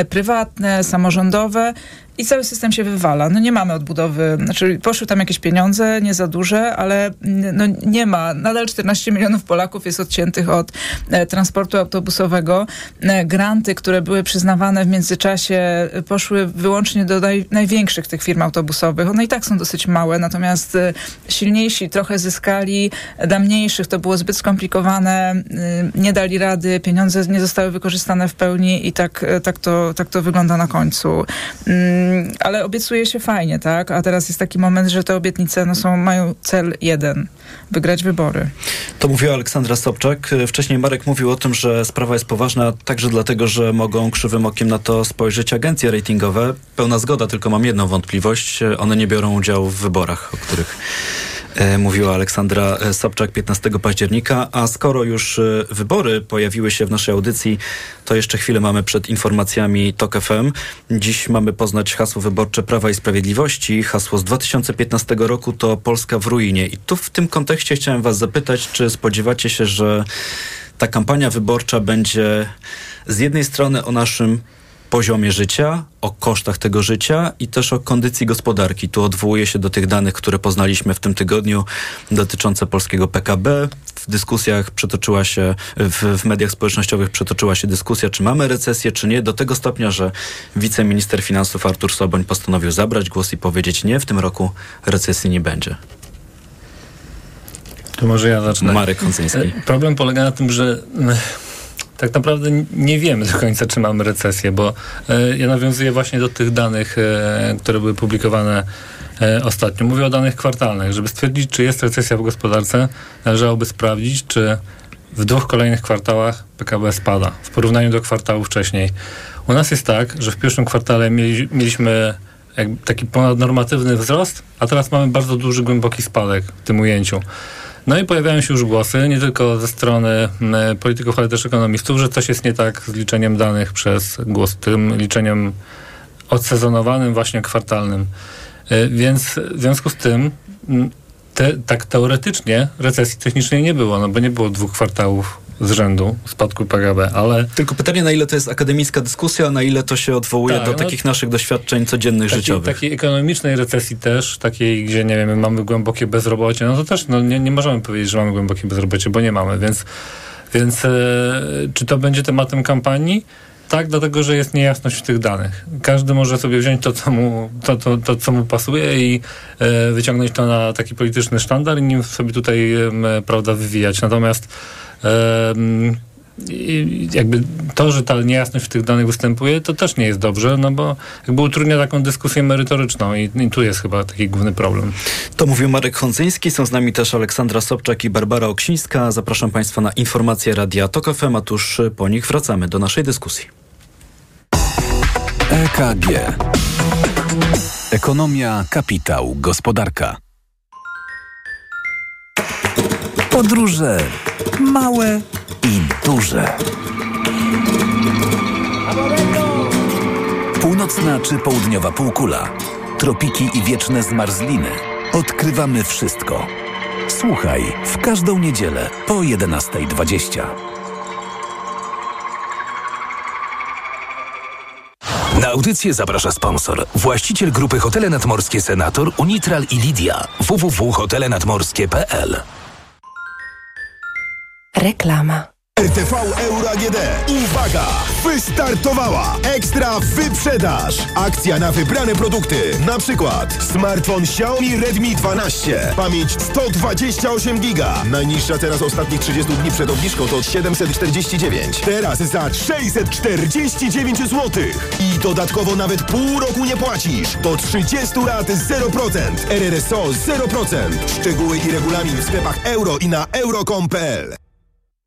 prywatne, samorządowe i cały system się wywala. No nie mamy odbudowy, znaczy poszły tam jakieś pieniądze, nie za duże, ale no nie ma. Nadal 14 milionów Polaków jest odciętych od e, transportu autobusowego. E, granty, które były przyznawane w międzyczasie e, poszły wyłącznie do naj, największych tych firm autobusowych. One i tak są dosyć małe, natomiast silniejsi trochę zyskali, dla mniejszych to było zbyt skomplikowane, y, nie dali rady, pieniądze nie zostały wykorzystane w pełni i tak, y, tak, to, tak to wygląda na końcu. Mm, ale obiecuje się fajnie, tak? A teraz jest taki moment, że te obietnice no, są, mają cel jeden wygrać wybory. To mówiła Aleksandra Sobczak. Wcześniej Marek mówił o tym, że sprawa jest poważna także dlatego, że mogą krzywym okiem na to spojrzeć agencje ratingowe. Pełna zgoda, tylko mam jedną wątpliwość. One nie biorą udziału w wyborach, o których mówiła Aleksandra Sobczak 15 października. A skoro już e, wybory pojawiły się w naszej audycji, to jeszcze chwilę mamy przed informacjami TOK FM. Dziś mamy poznać hasło wyborcze Prawa i Sprawiedliwości. Hasło z 2015 roku to Polska w ruinie. I tu w tym kontekście chciałem was zapytać, czy spodziewacie się, że ta kampania wyborcza będzie z jednej strony o naszym poziomie życia, o kosztach tego życia i też o kondycji gospodarki. Tu odwołuję się do tych danych, które poznaliśmy w tym tygodniu dotyczące polskiego PKB. W dyskusjach przetoczyła się, w, w mediach społecznościowych przetoczyła się dyskusja, czy mamy recesję, czy nie, do tego stopnia, że wiceminister finansów Artur Soboń postanowił zabrać głos i powiedzieć nie, w tym roku recesji nie będzie. To może ja zacznę. Marek Koncyński. E, problem polega na tym, że tak naprawdę nie wiemy do końca, czy mamy recesję, bo e, ja nawiązuję właśnie do tych danych, e, które były publikowane e, ostatnio. Mówię o danych kwartalnych. Żeby stwierdzić, czy jest recesja w gospodarce, należałoby sprawdzić, czy w dwóch kolejnych kwartałach PKB spada w porównaniu do kwartału wcześniej. U nas jest tak, że w pierwszym kwartale mieli, mieliśmy taki ponadnormatywny wzrost, a teraz mamy bardzo duży, głęboki spadek w tym ujęciu. No i pojawiają się już głosy, nie tylko ze strony polityków, ale też ekonomistów, że coś jest nie tak z liczeniem danych przez głos, tym liczeniem odsezonowanym, właśnie kwartalnym. E, więc w związku z tym te, tak teoretycznie recesji technicznej nie było, no bo nie było dwóch kwartałów z rzędu spadku PKB, ale... Tylko pytanie, na ile to jest akademicka dyskusja, na ile to się odwołuje tak, do no, takich naszych doświadczeń codziennych, taki, życiowych. Takiej ekonomicznej recesji też, takiej, gdzie, nie wiem, mamy głębokie bezrobocie, no to też no, nie, nie możemy powiedzieć, że mamy głębokie bezrobocie, bo nie mamy, więc, więc e, czy to będzie tematem kampanii? Tak, dlatego, że jest niejasność w tych danych. Każdy może sobie wziąć to, co mu, to, to, to, co mu pasuje i e, wyciągnąć to na taki polityczny sztandar i nim sobie tutaj, e, prawda, wywijać. Natomiast i jakby to, że ta niejasność w tych danych występuje, to też nie jest dobrze, no bo jakby utrudnia taką dyskusję merytoryczną i, i tu jest chyba taki główny problem. To mówił Marek Hondzyński, są z nami też Aleksandra Sobczak i Barbara Oksińska. Zapraszam Państwa na informacje Radia TOK FM, a tuż po nich wracamy do naszej dyskusji. EKG Ekonomia, kapitał, gospodarka. Podróże małe i duże. Północna czy południowa półkula, tropiki i wieczne zmarzliny. Odkrywamy wszystko. Słuchaj w każdą niedzielę po 11.20. Na audycję zaprasza sponsor. Właściciel grupy Hotele Nadmorskie Senator, Unitral i Lidia. www.hotelenadmorskie.pl Reklama. RTV Euro AGD. Uwaga! Wystartowała! Ekstra wyprzedaż! Akcja na wybrane produkty. Na przykład smartfon Xiaomi Redmi 12. Pamięć 128 giga. Najniższa teraz ostatnich 30 dni przed obniżką to 749. Teraz za 649 zł. I dodatkowo nawet pół roku nie płacisz. Do 30 lat 0%. RRSO 0%. Szczegóły i regulamin w sklepach euro i na euro.com.pl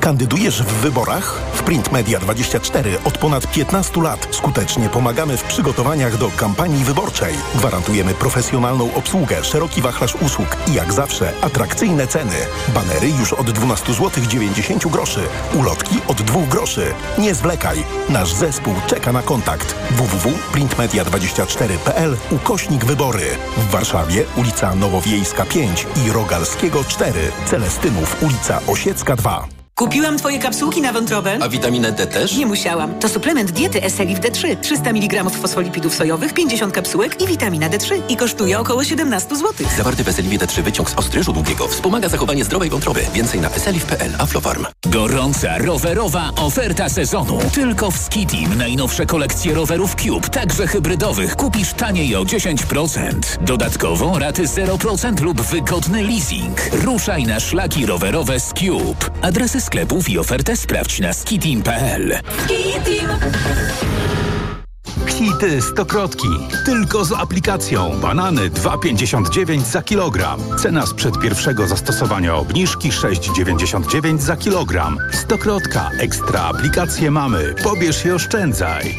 Kandydujesz w wyborach? W Print Media 24 od ponad 15 lat skutecznie pomagamy w przygotowaniach do kampanii wyborczej. Gwarantujemy profesjonalną obsługę, szeroki wachlarz usług i jak zawsze atrakcyjne ceny. Banery już od 12 zł 90 groszy, ulotki od 2 groszy. Nie zwlekaj. Nasz zespół czeka na kontakt. www.printmedia24.pl ukośnik wybory. W Warszawie ulica Nowowiejska 5 i Rogalskiego 4. Celestynów ulica Osiecka 2. Kupiłam twoje kapsułki na wątrobę. A witaminę D też? Nie musiałam. To suplement diety Eselif D3. 300 mg fosfolipidów sojowych, 50 kapsułek i witamina D3. I kosztuje około 17 zł. Zawarty w Eselifie D3 wyciąg z ostryżu długiego wspomaga zachowanie zdrowej wątroby. Więcej na eselif.pl. Aflofarm. Gorąca rowerowa oferta sezonu. Tylko w Skitim najnowsze kolekcje rowerów Cube, także hybrydowych, kupisz taniej o 10%. Dodatkowo raty 0% lub wygodny leasing. Ruszaj na szlaki rowerowe z Cube. Adresy sklepów i ofertę sprawdź na skitim.pl. Hity stokrotki. Tylko z aplikacją. Banany 2,59 za kilogram. Cena sprzed pierwszego zastosowania obniżki 6,99 za kilogram. Stokrotka. Ekstra aplikacje mamy. Pobierz i oszczędzaj.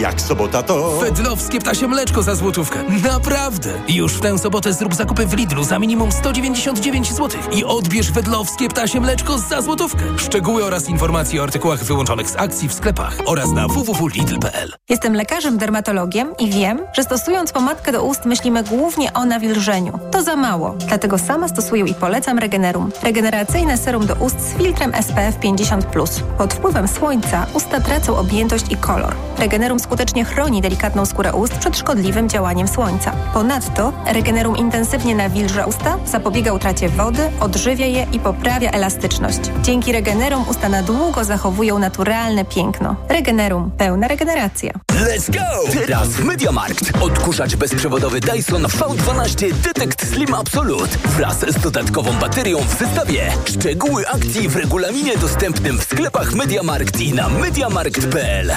Jak sobota to... Wedlowskie ptasie mleczko za złotówkę. Naprawdę! Już w tę sobotę zrób zakupy w Lidlu za minimum 199 zł i odbierz wedlowskie ptasie mleczko za złotówkę. Szczegóły oraz informacje o artykułach wyłączonych z akcji w sklepach oraz na www.lidl.pl. Jestem lekarzem dermatologiem i wiem, że stosując pomadkę do ust myślimy głównie o nawilżeniu. To za mało, dlatego sama stosuję i polecam Regenerum. Regeneracyjne serum do ust z filtrem SPF 50+. Pod wpływem słońca usta tracą objętość i kolor. Regenerum skutecznie chroni delikatną skórę ust przed szkodliwym działaniem słońca. Ponadto Regenerum intensywnie nawilża usta, zapobiega utracie wody, odżywia je i poprawia elastyczność. Dzięki Regenerum usta na długo zachowują naturalne piękno. Regenerum. Pełna regeneracja. Let's go! Teraz Mediamarkt. Odkurzacz bezprzewodowy Dyson V12 Detect Slim Absolute wraz z dodatkową baterią w zestawie. Szczegóły akcji w regulaminie dostępnym w sklepach Mediamarkt i na mediamarkt.pl.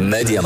Mediamarkt.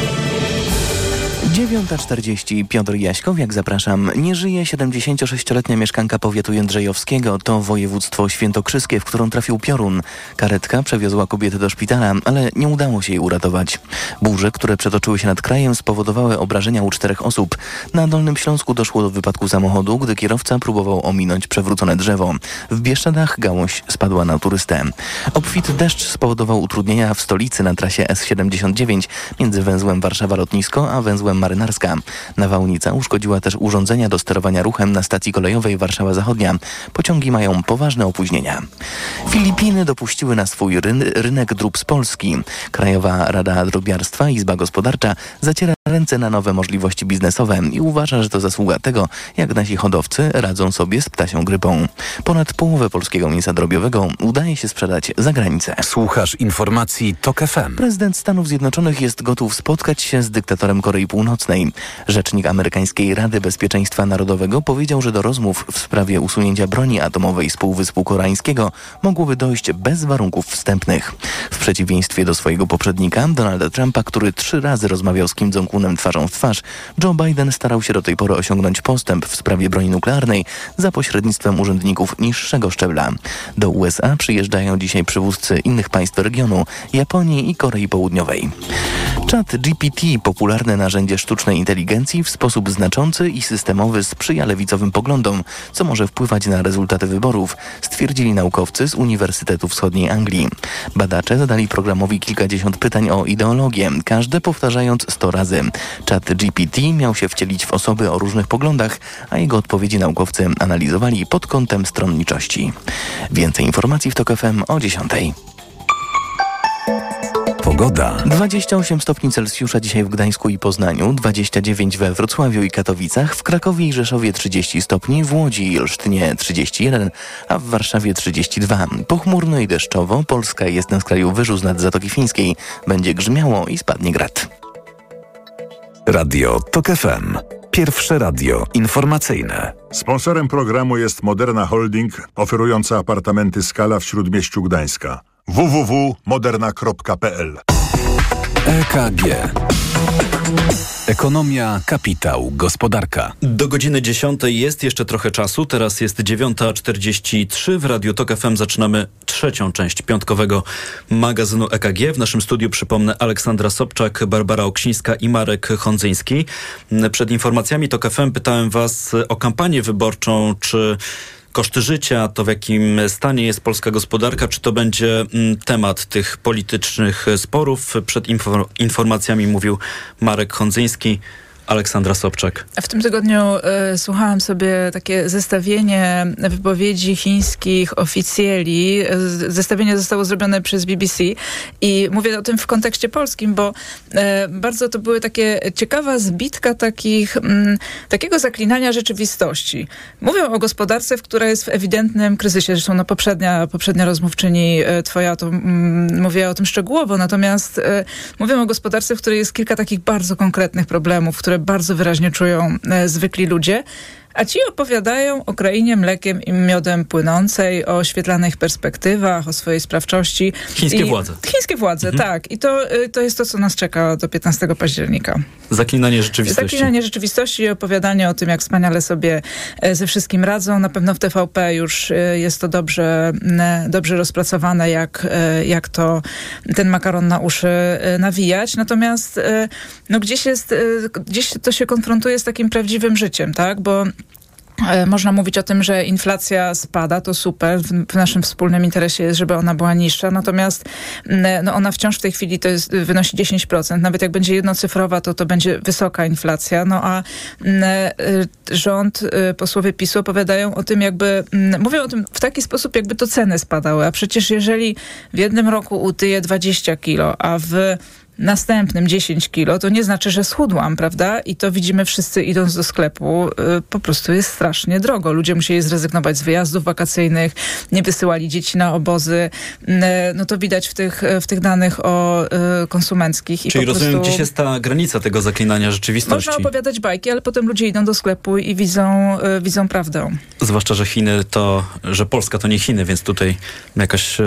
9.40 Piotr Jaśkowiak, zapraszam. Nie żyje 76-letnia mieszkanka powiatu jędrzejowskiego. To województwo świętokrzyskie, w którą trafił piorun. Karetka przewiozła kobietę do szpitala, ale nie udało się jej uratować. Burze, które przetoczyły się nad krajem, spowodowały obrażenia u czterech osób. Na Dolnym Śląsku doszło do wypadku samochodu, gdy kierowca próbował ominąć przewrócone drzewo. W Bieszczadach gałąź spadła na turystę. Obfity deszcz spowodował utrudnienia w stolicy na trasie S79 między węzłem Warszawa-Lotnisko a węzłem Marynarska. Nawałnica uszkodziła też urządzenia do sterowania ruchem na stacji kolejowej Warszawa Zachodnia. Pociągi mają poważne opóźnienia. Filipiny dopuściły na swój ryn rynek drób z Polski. Krajowa Rada Drobiarstwa Izba Gospodarcza zaciera ręce na nowe możliwości biznesowe i uważa, że to zasługa tego, jak nasi hodowcy radzą sobie z ptasią grypą. Ponad połowę polskiego mięsa drobiowego udaje się sprzedać za granicę. Słuchasz informacji TOK FM. Prezydent Stanów Zjednoczonych jest gotów spotkać się z dyktatorem Korei Północnej. Rzecznik amerykańskiej Rady Bezpieczeństwa Narodowego powiedział, że do rozmów w sprawie usunięcia broni atomowej z Półwyspu Koreańskiego mogłoby dojść bez warunków wstępnych. W przeciwieństwie do swojego poprzednika, Donalda Trumpa, który trzy razy rozmawiał z Kim Jong-unem twarzą w twarz, Joe Biden starał się do tej pory osiągnąć postęp w sprawie broni nuklearnej za pośrednictwem urzędników niższego szczebla. Do USA przyjeżdżają dzisiaj przywódcy innych państw regionu, Japonii i Korei Południowej. Chat GPT, popularne narzędzie sztucznej inteligencji, w sposób znaczący i systemowy sprzyja lewicowym poglądom, co może wpływać na rezultaty wyborów, stwierdzili naukowcy z Uniwersytetu Wschodniej Anglii. Badacze zadali programowi kilkadziesiąt pytań o ideologię, każde powtarzając sto razy. Chat GPT miał się wcielić w osoby o różnych poglądach, a jego odpowiedzi naukowcy analizowali pod kątem stronniczości. Więcej informacji w TOK FM o 10. Pogoda. 28 stopni Celsjusza dzisiaj w Gdańsku i Poznaniu, 29 we Wrocławiu i Katowicach, w Krakowie i Rzeszowie 30 stopni, w Łodzi i Olsztynie 31, a w Warszawie 32. Pochmurno i deszczowo, Polska jest na skraju wyżu z nad Zatoki Fińskiej. Będzie grzmiało i spadnie grad. Radio TOK FM. Pierwsze radio informacyjne. Sponsorem programu jest Moderna Holding, oferująca apartamenty Skala w Śródmieściu Gdańska. www.moderna.pl EKG. Ekonomia, kapitał, gospodarka. Do godziny 10 jest jeszcze trochę czasu. Teraz jest 9.43. W Radiu Tok FM zaczynamy trzecią część piątkowego magazynu EKG. W naszym studiu przypomnę Aleksandra Sobczak, Barbara Oksińska i Marek Hondzyński. Przed informacjami Tok FM pytałem was o kampanię wyborczą, czy koszty życia, to w jakim stanie jest polska gospodarka, czy to będzie mm, temat tych politycznych sporów. Przed informacjami mówił Marek Hondzyński. Aleksandra Sobczak. W tym tygodniu y, słuchałam sobie takie zestawienie wypowiedzi chińskich oficjeli. Zestawienie zostało zrobione przez BBC i mówię o tym w kontekście polskim, bo y, bardzo to były takie ciekawa zbitka takich, y, takiego zaklinania rzeczywistości. Mówią o gospodarce, w która jest w ewidentnym kryzysie. Zresztą no, poprzednia, poprzednia rozmówczyni e, twoja to mm, mówiła o tym szczegółowo, natomiast mówią o gospodarce, w której jest kilka takich bardzo konkretnych problemów, które bardzo wyraźnie czują e, zwykli ludzie. A ci opowiadają o krainie mlekiem i miodem płynącej, o świetlanych perspektywach, o swojej sprawczości. Chińskie I, władze. Chińskie władze, mhm. tak. I to, y, to jest to, co nas czeka do 15 października. Zaklinanie rzeczywistości. Zaklinanie rzeczywistości i opowiadanie o tym, jak wspaniale sobie e, ze wszystkim radzą. Na pewno w TVP już e, jest to dobrze, dobrze rozpracowane, jak, e, jak to ten makaron na uszy nawijać. Natomiast no, gdzieś, jest, gdzieś to się konfrontuje z takim prawdziwym życiem, tak? Bo E, można mówić o tym, że inflacja spada, to super. W, naszym wspólnym interesie jest, żeby ona była niższa. Natomiast no ona wciąż w tej chwili to jest, wynosi 10%. Nawet jak będzie jednocyfrowa, to to będzie wysoka inflacja. No a e, rząd, e, posłowie PiSu opowiadają o tym, jakby mówią o tym w taki sposób, jakby to ceny spadały. A przecież jeżeli w jednym roku utyje 20 kilo, a w następnym 10 kilo, to nie znaczy, że schudłam, prawda? I to widzimy wszyscy idąc do sklepu. Y, po prostu jest strasznie drogo. Ludzie musieli zrezygnować z wyjazdów wakacyjnych, nie wysyłali dzieci na obozy. Y, no to widać w tych, w tych danych o y, konsumenckich. Czyli rozumiem, prostu... gdzieś jest ta granica tego zaklinania rzeczywistości. Można opowiadać bajki, ale potem ludzie idą do sklepu i widzą, widzą prawdę. Zwłaszcza, że Chiny to, że Polska to nie Chiny, więc tutaj jakaś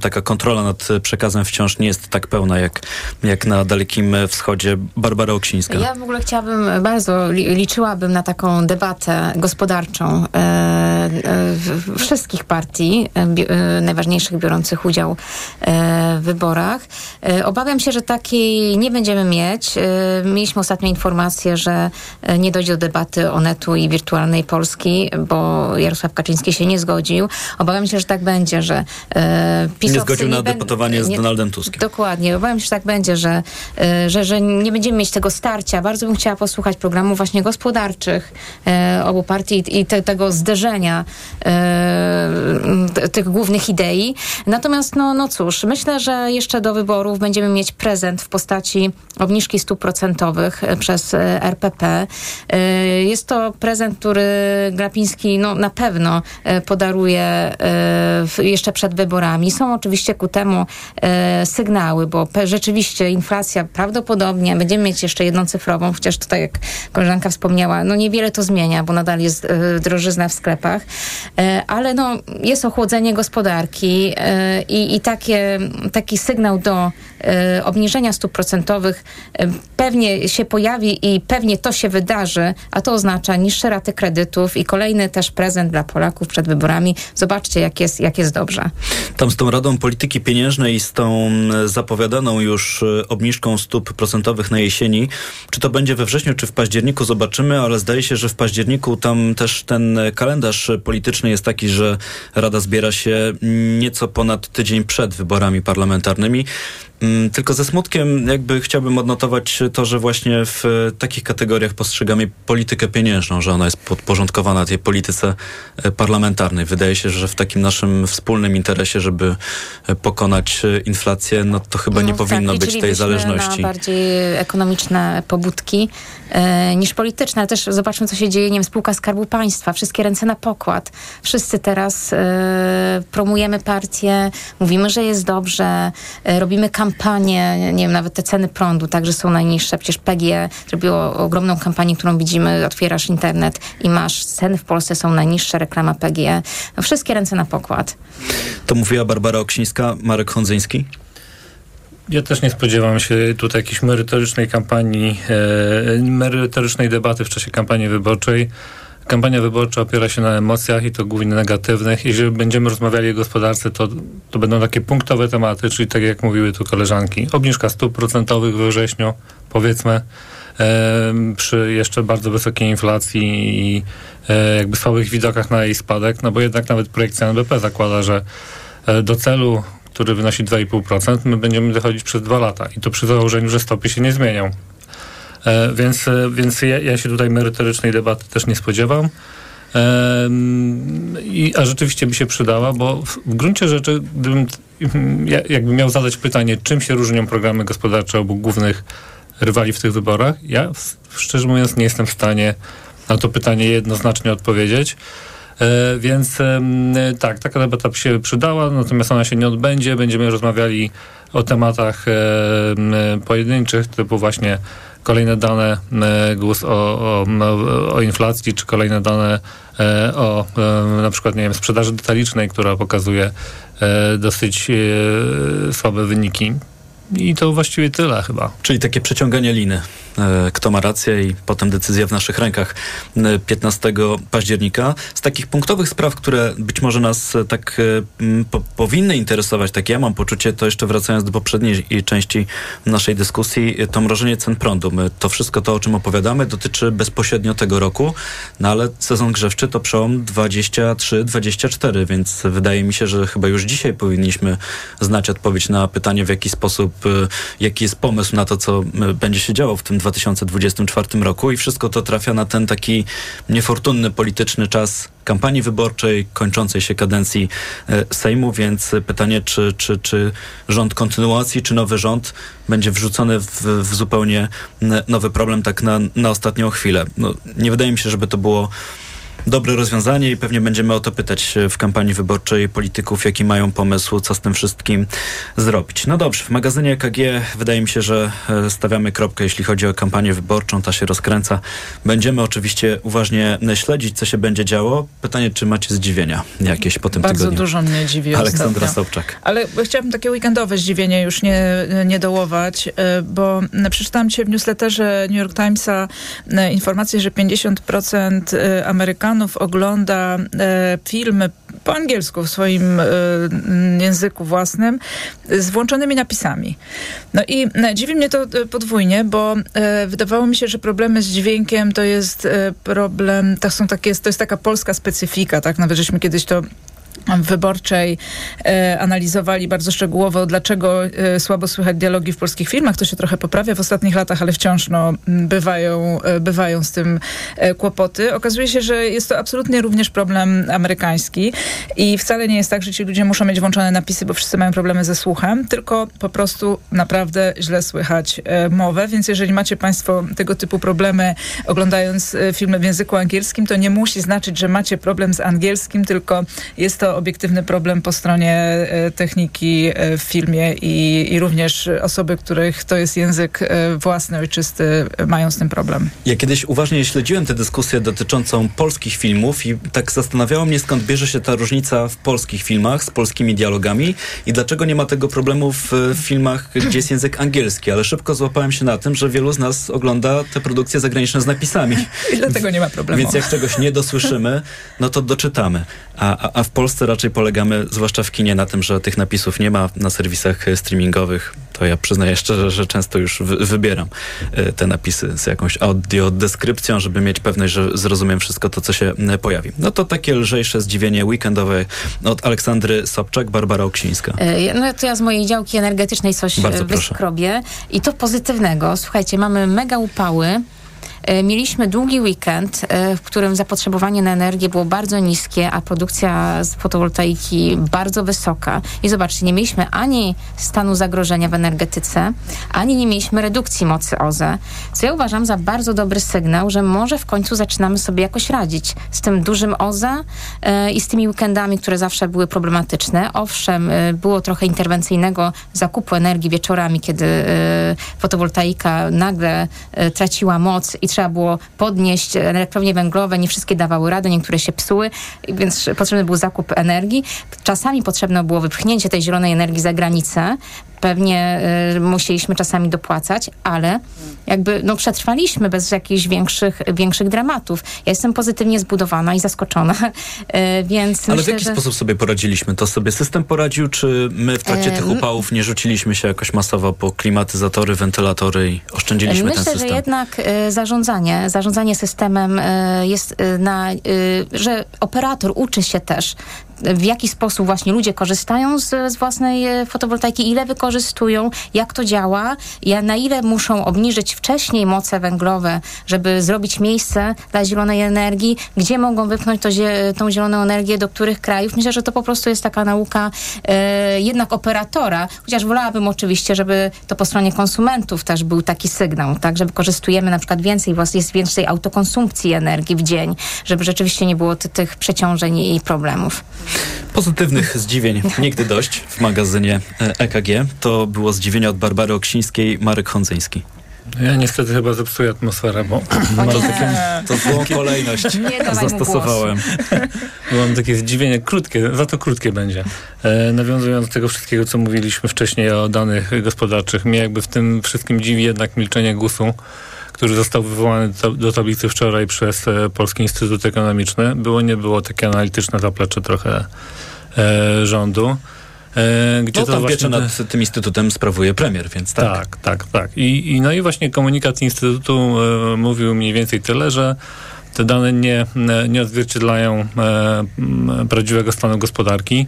taka kontrola nad przekazem wciąż nie jest tak pełna, jak jak na Dalekim Wschodzie. Barbara Oksińska. Ja w ogóle chciałabym, bardzo liczyłabym na taką debatę gospodarczą e, e, wszystkich partii e, e, najważniejszych biorących udział e, w wyborach. E, obawiam się, że takiej nie będziemy mieć. mieliśmy ostatnio informację, że nie dojdzie do debaty o netu i wirtualnej Polski, bo Jarosław Kaczyński się nie zgodził. Obawiam się, że tak będzie, że e, Nie zgodził na debatowanie z Donaldem Tuskiem. Dokładnie. Obawiam się, że tak będzie, że, e, że, że nie będziemy mieć tego starcia. Bardzo bym chciała posłuchać programów właśnie gospodarczych e, obu partii i te, tego zderzenia e, tych głównych idei. Natomiast, no, no cóż, myślę, że jeszcze do wyborów będziemy mieć prezent w postaci obniżki stóp procentowych przez RPP. Jest to prezent, który Glapiński no, na pewno podaruje jeszcze przed wyborami. Są oczywiście ku temu sygnały, bo rzeczywiście inflacja prawdopodobnie, będziemy mieć jeszcze jedną cyfrową, chociaż tutaj jak koleżanka wspomniała, no niewiele to zmienia, bo nadal jest y, drożyzna w sklepach, y, ale no jest ochłodzenie gospodarki y, i, i takie, taki sygnał do obniżenia stóp procentowych pewnie się pojawi i pewnie to się wydarzy, a to oznacza niższe raty kredytów i kolejny też prezent dla Polaków przed wyborami. Zobaczcie, jak jest, jak jest dobrze. Tam z tą Radą Polityki Pieniężnej, i z tą zapowiadaną już obniżką stóp procentowych na jesieni. Czy to będzie we wrześniu, czy w październiku, zobaczymy, ale zdaje się, że w październiku tam też ten kalendarz polityczny jest taki, że Rada zbiera się nieco ponad tydzień przed wyborami parlamentarnymi. Mm, tylko ze smutkiem jakby chciałbym odnotować to, że właśnie w takich kategoriach postrzegamy politykę pieniężną, że ona jest podporządkowana tej polityce e, parlamentarnej. Wydaje się, że w takim naszym wspólnym interesie, żeby e, pokonać e, inflację, no to chyba nie No powinno tak, być tej zależności. na bardziej ekonomiczne pobudki e, niż polityczne. Ale też zobaczmy, co się dzieje, nie wiem, spółka Skarbu Państwa. Wszystkie ręce na pokład. Wszyscy teraz e, promujemy partię, mówimy, że jest dobrze, e, robimy kampanię, nie wiem, nawet te ceny prądu także są najniższe. Przecież PGE zrobiło ogromną kampanię, którą widzimy, otwierasz internet i masz, ceny w Polsce są najniższe, reklama PGE. No, wszystkie ręce na pokład. To mówiła Barbara Oksińska, Marek Hondzyński. Ja też nie spodziewam się tutaj jakiejś merytorycznej kampanii, e, merytorycznej debaty w czasie kampanii wyborczej. Kampania wyborcza opiera się na emocjach i to głównie negatywnych. Jeżeli będziemy rozmawiali o gospodarce, to, to będą takie punktowe tematy, czyli tak jak mówiły tu koleżanki, obniżka stóp procentowych we wrześniu, powiedzmy, przy jeszcze bardzo wysokiej inflacji i e, jakby słabych widokach na jej spadek, no bo jednak nawet projekcja NBP zakłada, że e, do celu który wynosi 2,5%, my będziemy dochodzić przez dwa lata i to przy założeniu, że stopy się nie zmienią. E, więc e, więc ja, ja, się tutaj merytorycznej debaty też nie spodziewam. I, a rzeczywiście by się przydała, bo w, gruncie rzeczy, gdybym ja, jakby miał zadać pytanie, czym się różnią programy gospodarcze obu głównych rywali w tych wyborach, ja szczerze mówiąc nie jestem w stanie na to pytanie jednoznacznie odpowiedzieć. E, więc tak, taka debata by się przydała, natomiast ona się nie odbędzie. Będziemy rozmawiali o tematach pojedynczych, typu właśnie kolejne dane, głos o, o, o inflacji, czy kolejne dane o na przykład, nie wiem, sprzedaży detalicznej, która pokazuje dosyć słabe wyniki. I to właściwie tyle chyba. Czyli takie przeciąganie liny. Kto ma rację i potem decyzja w naszych rękach 15 października. Z takich punktowych spraw, które być może nas tak po, powinny interesować, tak ja mam poczucie, to jeszcze wracając do poprzedniej części naszej dyskusji, to mrożenie cen prądu. My to wszystko to, o czym opowiadamy, dotyczy bezpośrednio tego roku, no ale sezon grzewczy to przełom 23-24, więc wydaje mi się, że chyba już dzisiaj powinniśmy znać odpowiedź na pytanie, w jaki sposób, jaki jest pomysł na to, co będzie się działo w tym 2024 roku i wszystko to trafia na ten taki niefortunny polityczny czas kampanii wyborczej, kończącej się kadencji Sejmu, więc pytanie, czy, czy, czy rząd kontynuacji, czy nowy rząd będzie wrzucony w, w zupełnie nowy problem tak na, na ostatnią chwilę. No, nie wydaje mi się, żeby to było dobre rozwiązanie i pewnie będziemy o to pytać w kampanii wyborczej polityków, jaki mają pomysł, co z tym wszystkim zrobić. No dobrze, w magazynie EKG wydaje mi się, że stawiamy kropkę, jeśli chodzi o kampanię wyborczą, ta się rozkręca. Będziemy oczywiście uważnie śledzić, co się będzie działo. Pytanie, czy macie zdziwienia jakieś po tym Bardzo tygodniu? dużo mnie dziwi Aleksandra ostatnio. Sobczak. Ale chciałabym takie weekendowe zdziwienie już nie, nie dołować, bo przeczytałam dzisiaj w newsletterze New York Timesa informację, że 50% Amerykanów ogląda e, filmy po angielsku w swoim e, języku własnym z włączonymi napisami. No i e, dziwi mnie to podwójnie, bo wydawało mi się, że problemy z dźwiękiem to jest problem, to są takie, to jest taka polska specyfika, tak? Nawet żeśmy kiedyś to wyborczej e, analizowali bardzo szczegółowo, dlaczego e, słabo słychać dialogi w polskich filmach. To się trochę poprawia w ostatnich latach, ale wciąż no, bywają, e, bywają z tym e, kłopoty. Okazuje się, że jest to absolutnie również problem amerykański i wcale nie jest tak, że ci ludzie muszą mieć włączone napisy, bo wszyscy mają problemy ze słuchem, tylko po prostu naprawdę źle słychać e, mowę, więc jeżeli macie państwo tego typu problemy oglądając e, filmy w języku angielskim, to nie musi znaczyć, że macie problem z angielskim, tylko jest to obiektywny problem po stronie e, techniki e, w filmie i, i również osoby, których to jest język e, własny, ojczysty, mają z tym problem. Ja kiedyś uważnie śledziłem tę dyskusję dotyczącą polskich filmów i tak zastanawiało mnie, skąd bierze się ta różnica w polskich filmach z polskimi dialogami i dlaczego nie ma tego problemu w filmach, gdzie jest język angielski, ale szybko złapałem się na tym, że wielu z nas ogląda te produkcje zagraniczne z napisami. I dlatego nie ma problemu. Więc jak czegoś nie dosłyszymy, no to doczytamy. A, a, a w Polsce raczej polegamy, zwłaszcza w kinie, na tym, że tych napisów nie ma na serwisach e, streamingowych. To ja przyznaję szczerze, że często już wy wybieram e, te napisy z jakąś audiodeskrypcją, żeby mieć pewność, że zrozumiem wszystko to, co się e, pojawi. No to takie lżejsze zdziwienie weekendowe od Aleksandry Sobczak, Barbara Oksińska. No to ja z mojej działki energetycznej coś Bardzo proszę. wyskrobię. I to pozytywnego. Słuchajcie, mamy mega upały. E, Mieliśmy długi weekend, e, w którym zapotrzebowanie na energię było bardzo niskie, a produkcja z fotowoltaiki bardzo wysoka. I zobaczcie, nie mieliśmy ani stanu zagrożenia w energetyce, ani nie mieliśmy redukcji mocy OZE, co ja uważam za bardzo dobry sygnał, że może w końcu zaczynamy sobie jakoś radzić z tym dużym OZE e, i z tymi weekendami, które zawsze były problematyczne. Owszem, było trochę interwencyjnego zakupu energii wieczorami, kiedy fotowoltaika nagle traciła moc i trzeba było podnieść elektrownie węglowe, nie wszystkie dawały radę, niektóre się psuły, więc potrzebny był zakup energii. Czasami potrzebne było wypchnięcie tej zielonej energii za granicę. Pewnie y, musieliśmy czasami dopłacać, ale jakby no, przetrwaliśmy bez jakichś większych, większych dramatów. Ja jestem pozytywnie zbudowana i zaskoczona, y, więc Ale myślę, w jaki że... sposób sobie poradziliśmy? To sobie system poradził, czy my w trakcie E, tych upałów nie rzuciliśmy się jakoś masowo po klimatyzatory, wentylatory i oszczędziliśmy Myślę, ten system? że jednak e, zarządzanie, zarządzanie systemem e, jest e, na, że operator uczy się też w jaki sposób właśnie ludzie korzystają z, z własnej e, fotowoltaiki, ile wykorzystują, jak to działa, na ile muszą obniżyć wcześniej moce węglowe, żeby zrobić miejsce dla zielonej energii, gdzie mogą wypchnąć to, tą zieloną energię, do których krajów. Myślę, że to po prostu jest taka nauka e, jednak operatora, chociaż wolałabym oczywiście, żeby to po stronie konsumentów też był taki sygnał, tak, że wykorzystujemy na przykład więcej, jest więcej autokonsumpcji energii w dzień, żeby rzeczywiście nie było ty, tych przeciążeń i problemów. Pozytywnych zdziwień nigdy dość w magazynie e, EKG. To było zdziwienie od Barbary Oksińskiej, Marek Hondzyński. Ja niestety chyba zepsuję atmosferę, bo mam To, takie, to złą kolejność Nie zastosowałem. mam takie zdziwienie krótkie, za to krótkie będzie. E, nawiązując do tego wszystkiego, co mówiliśmy wcześniej o danych gospodarczych, mnie jakby w tym wszystkim dziwi jednak milczenie GUS-u, który został wywołany do, tablicy wczoraj przez e, Polski Instytut Ekonomiczny. Było, nie było takie analityczne zaplecze trochę e, rządu. E, gdzie No to tam właśnie pieczę nad tym instytutem sprawuje premier, więc tak. tak, tak, tak. I, i, no i właśnie komunikat Instytutu e, mówił mniej więcej tyle, że te dane nie, nie odzwierciedlają e, prawdziwego stanu gospodarki.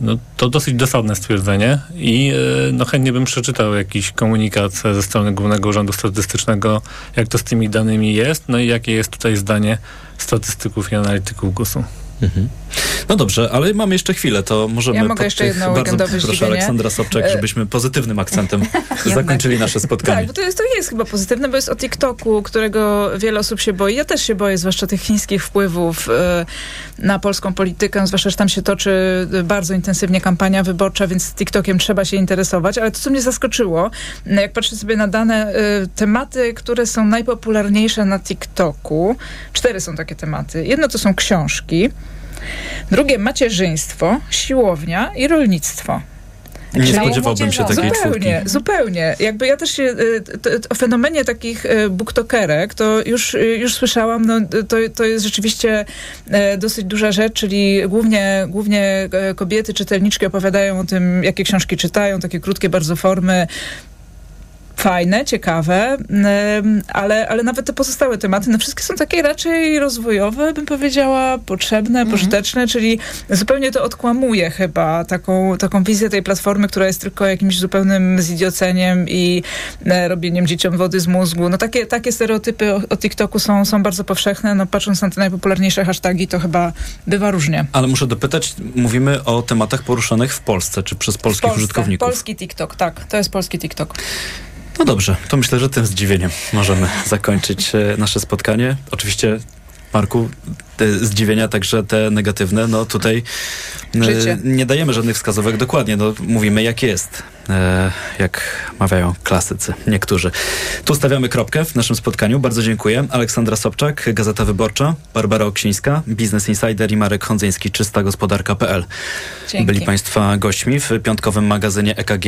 No, to dosyć dosadne stwierdzenie i e, no, chętnie bym przeczytał jakiś komunikat ze strony Głównego Urzędu Statystycznego, jak to z tymi danymi jest, no i jakie jest tutaj zdanie statystyków i analityków GUS-u. Mhm. No dobrze, ale mamy jeszcze chwilę, to możemy Ja mogę jeszcze tych- jedno bardzo proszę zdziwienie. Aleksandra Sobczak, E, żebyśmy pozytywnym akcentem zakończyli nasze spotkanie. Tak, bo to jest, to jest chyba pozytywne, bo jest o TikToku, którego wiele osób się boi. Ja też się boję, zwłaszcza tych chińskich wpływów e, na polską politykę, zwłaszcza, że tam się toczy bardzo intensywnie kampania wyborcza, więc TikTokiem trzeba się interesować. Ale to, co mnie zaskoczyło, jak patrzę sobie na dane, e, tematy, które są najpopularniejsze na TikToku, cztery są takie tematy. Jedno to są książki, drugie macierzyństwo, siłownia i rolnictwo. Nie spodziewałbym się takiej czwórki. Zupełnie, zupełnie. Jakby ja też się y, o fenomenie takich y, booktokerek to już, y, już słyszałam, no, to, to jest rzeczywiście dosyć duża rzecz, czyli głównie, głównie kobiety, czytelniczki opowiadają o tym, jakie książki czytają, takie krótkie bardzo formy, fajne, ciekawe, ale, ale nawet te pozostałe tematy, no wszystkie są takie raczej rozwojowe, bym powiedziała, potrzebne, pożyteczne, czyli zupełnie to odkłamuje chyba taką, taką wizję tej platformy, która jest tylko jakimś zupełnym zidioceniem i e, robieniem dzieciom wody z mózgu. No takie, takie stereotypy o, o TikToku są, są bardzo powszechne, no patrząc na te najpopularniejsze hasztagi, to chyba bywa różnie. Ale muszę dopytać, mówimy o tematach poruszanych w Polsce, czy przez polskich Polsce, użytkowników? Polski TikTok, tak, to jest polski TikTok. No dobrze, to myślę, że tym zdziwieniem możemy zakończyć e, nasze spotkanie. Oczywiście, Marku, te zdziwienia, także te negatywne, no tutaj e, Życie. nie dajemy żadnych wskazówek dokładnie, no mówimy jak jest, e, jak mawiają klasycy, niektórzy. Tu stawiamy kropkę w naszym spotkaniu. Bardzo dziękuję. Aleksandra Sobczak, Gazeta Wyborcza, Barbara Oksińska, Business Insider i Marek Hondzyński, czystagospodarka.pl. Dzięki. Byli Państwa gośćmi w piątkowym magazynie EKG.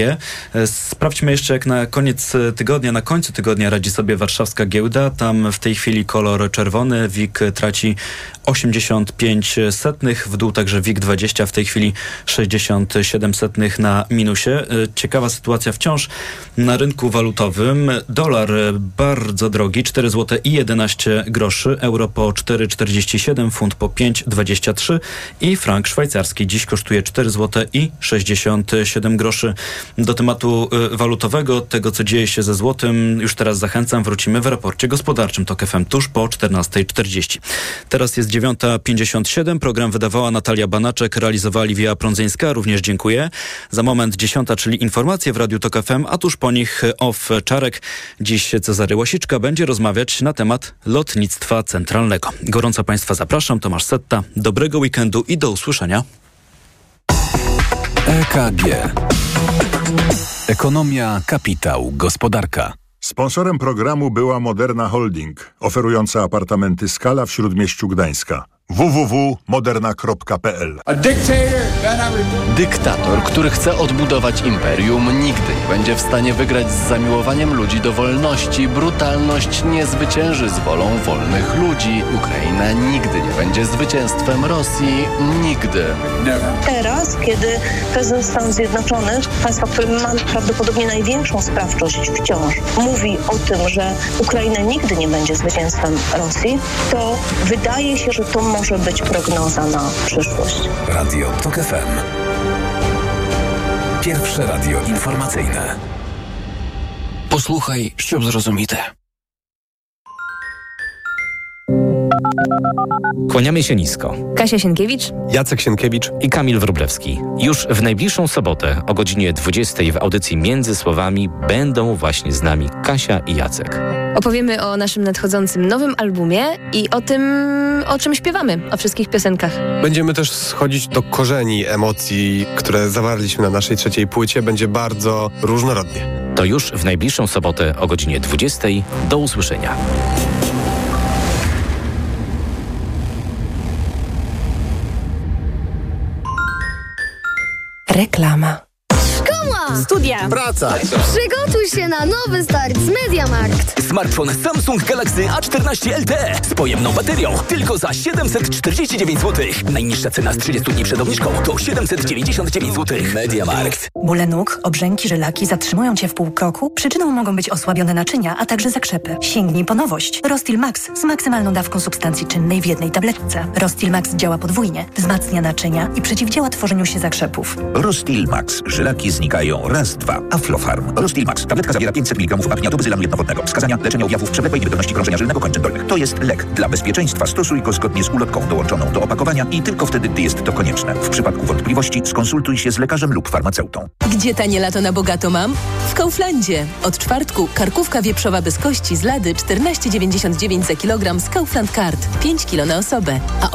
E, Sprawdźmy jeszcze, jak na koniec tygodnia, na końcu tygodnia radzi sobie warszawska giełda. Tam w tej chwili kolor czerwony. WIG traci 85 setnych, w dół także WIG20 w tej chwili 67 setnych na minusie. Ciekawa sytuacja wciąż na rynku walutowym. Dolar bardzo drogi, 4 zł i 11 groszy, euro po 4,47, funt po 5,23 i frank szwajcarski dziś kosztuje 4 zł i 67 groszy. Do tematu walutowego, tego co dzieje się ze złotym, już teraz zachęcam, wrócimy w raporcie gospodarczym TOK FM tuż po 14.40. Teraz jest 9.57, program wydawała Natalia Banaczek, realizowali Wia Prądzyńska, również dziękuję. Za moment 10, czyli informacje w Radiu TOK FM, a tuż po nich off Czarek. Dziś Cezary Łasiczka będzie rozmawiać na temat lotnictwa centralnego. Gorąco Państwa zapraszam, Tomasz Setta. Dobrego weekendu i do usłyszenia. EKG. Ekonomia, kapitał, gospodarka. Sponsorem programu była Moderna Holding, oferująca apartamenty Skala w Śródmieściu Gdańska www.moderna.pl Dyktator, który chce odbudować imperium, nigdy nie będzie w stanie wygrać z zamiłowaniem ludzi do wolności. Brutalność nie zwycięży z wolą wolnych ludzi. Ukraina nigdy nie będzie zwycięstwem Rosji. Nigdy. Teraz, kiedy prezydent Stanów Zjednoczonych, państwa, które ma prawdopodobnie największą sprawczość wciąż, mówi o tym, że Ukraina nigdy nie będzie zwycięstwem Rosji, to wydaje się, że to może może być prognoza na przyszłość. Radio TOK FM. Pierwsze radio informacyjne. Posłuchaj, ściub zrozumite. Kłaniamy się nisko. Kasia Sienkiewicz, Jacek Sienkiewicz i Kamil Wróblewski. Już w najbliższą sobotę o godzinie 20 w audycji Między Słowami będą właśnie z nami Kasia i Jacek opowiemy o naszym nadchodzącym nowym albumie i o tym, o czym śpiewamy, o wszystkich piosenkach. Będziemy też schodzić do korzeni emocji, które zawarliśmy na naszej trzeciej płycie. Będzie bardzo różnorodnie. To już w najbliższą sobotę o godzinie 20. Do usłyszenia. Reklama. Szkoła! Studia! Praca! Przygotuj się na nowy start z Mediamarkt! Smartfon Samsung Galaxy A14 LTE z pojemną baterią tylko za 749 zł. Najniższa cena z 30 dni przed obniżką to 799 zł. Mediamarkt. Bóle nóg, obrzęki, żylaki zatrzymują Cię w pół kroku? Przyczyną mogą być osłabione naczynia, a także zakrzepy. Sięgnij po nowość. Rostil Max z maksymalną dawką substancji czynnej w jednej tabletce. Rostil Max działa podwójnie, wzmacnia naczynia i przeciwdziała tworzeniu się zakrzepów. Rostil Max. Żylaki znikają raz, dwa. Aflofarm. Rostil Max. Tabletka zawiera 500 mg apnia do bezylanu jednowodnego. Wskazania leczenia objawów przewlekłej niewydolności krążenia żylnego kończyn dolnych. To jest lek. Dla bezpieczeństwa stosuj go zgodnie z ulotką dołączoną do opakowania i tylko wtedy, gdy jest to konieczne. W przypadku wątpliwości skonsultuj się z lekarzem lub farmaceutą. Gdzie tanie lato na bogato mam? W Kauflandzie. Od czwartku karkówka wieprzowa bez kości z lady 14,99 za kilogram z Kaufland Card. 5 kilo na osobę. A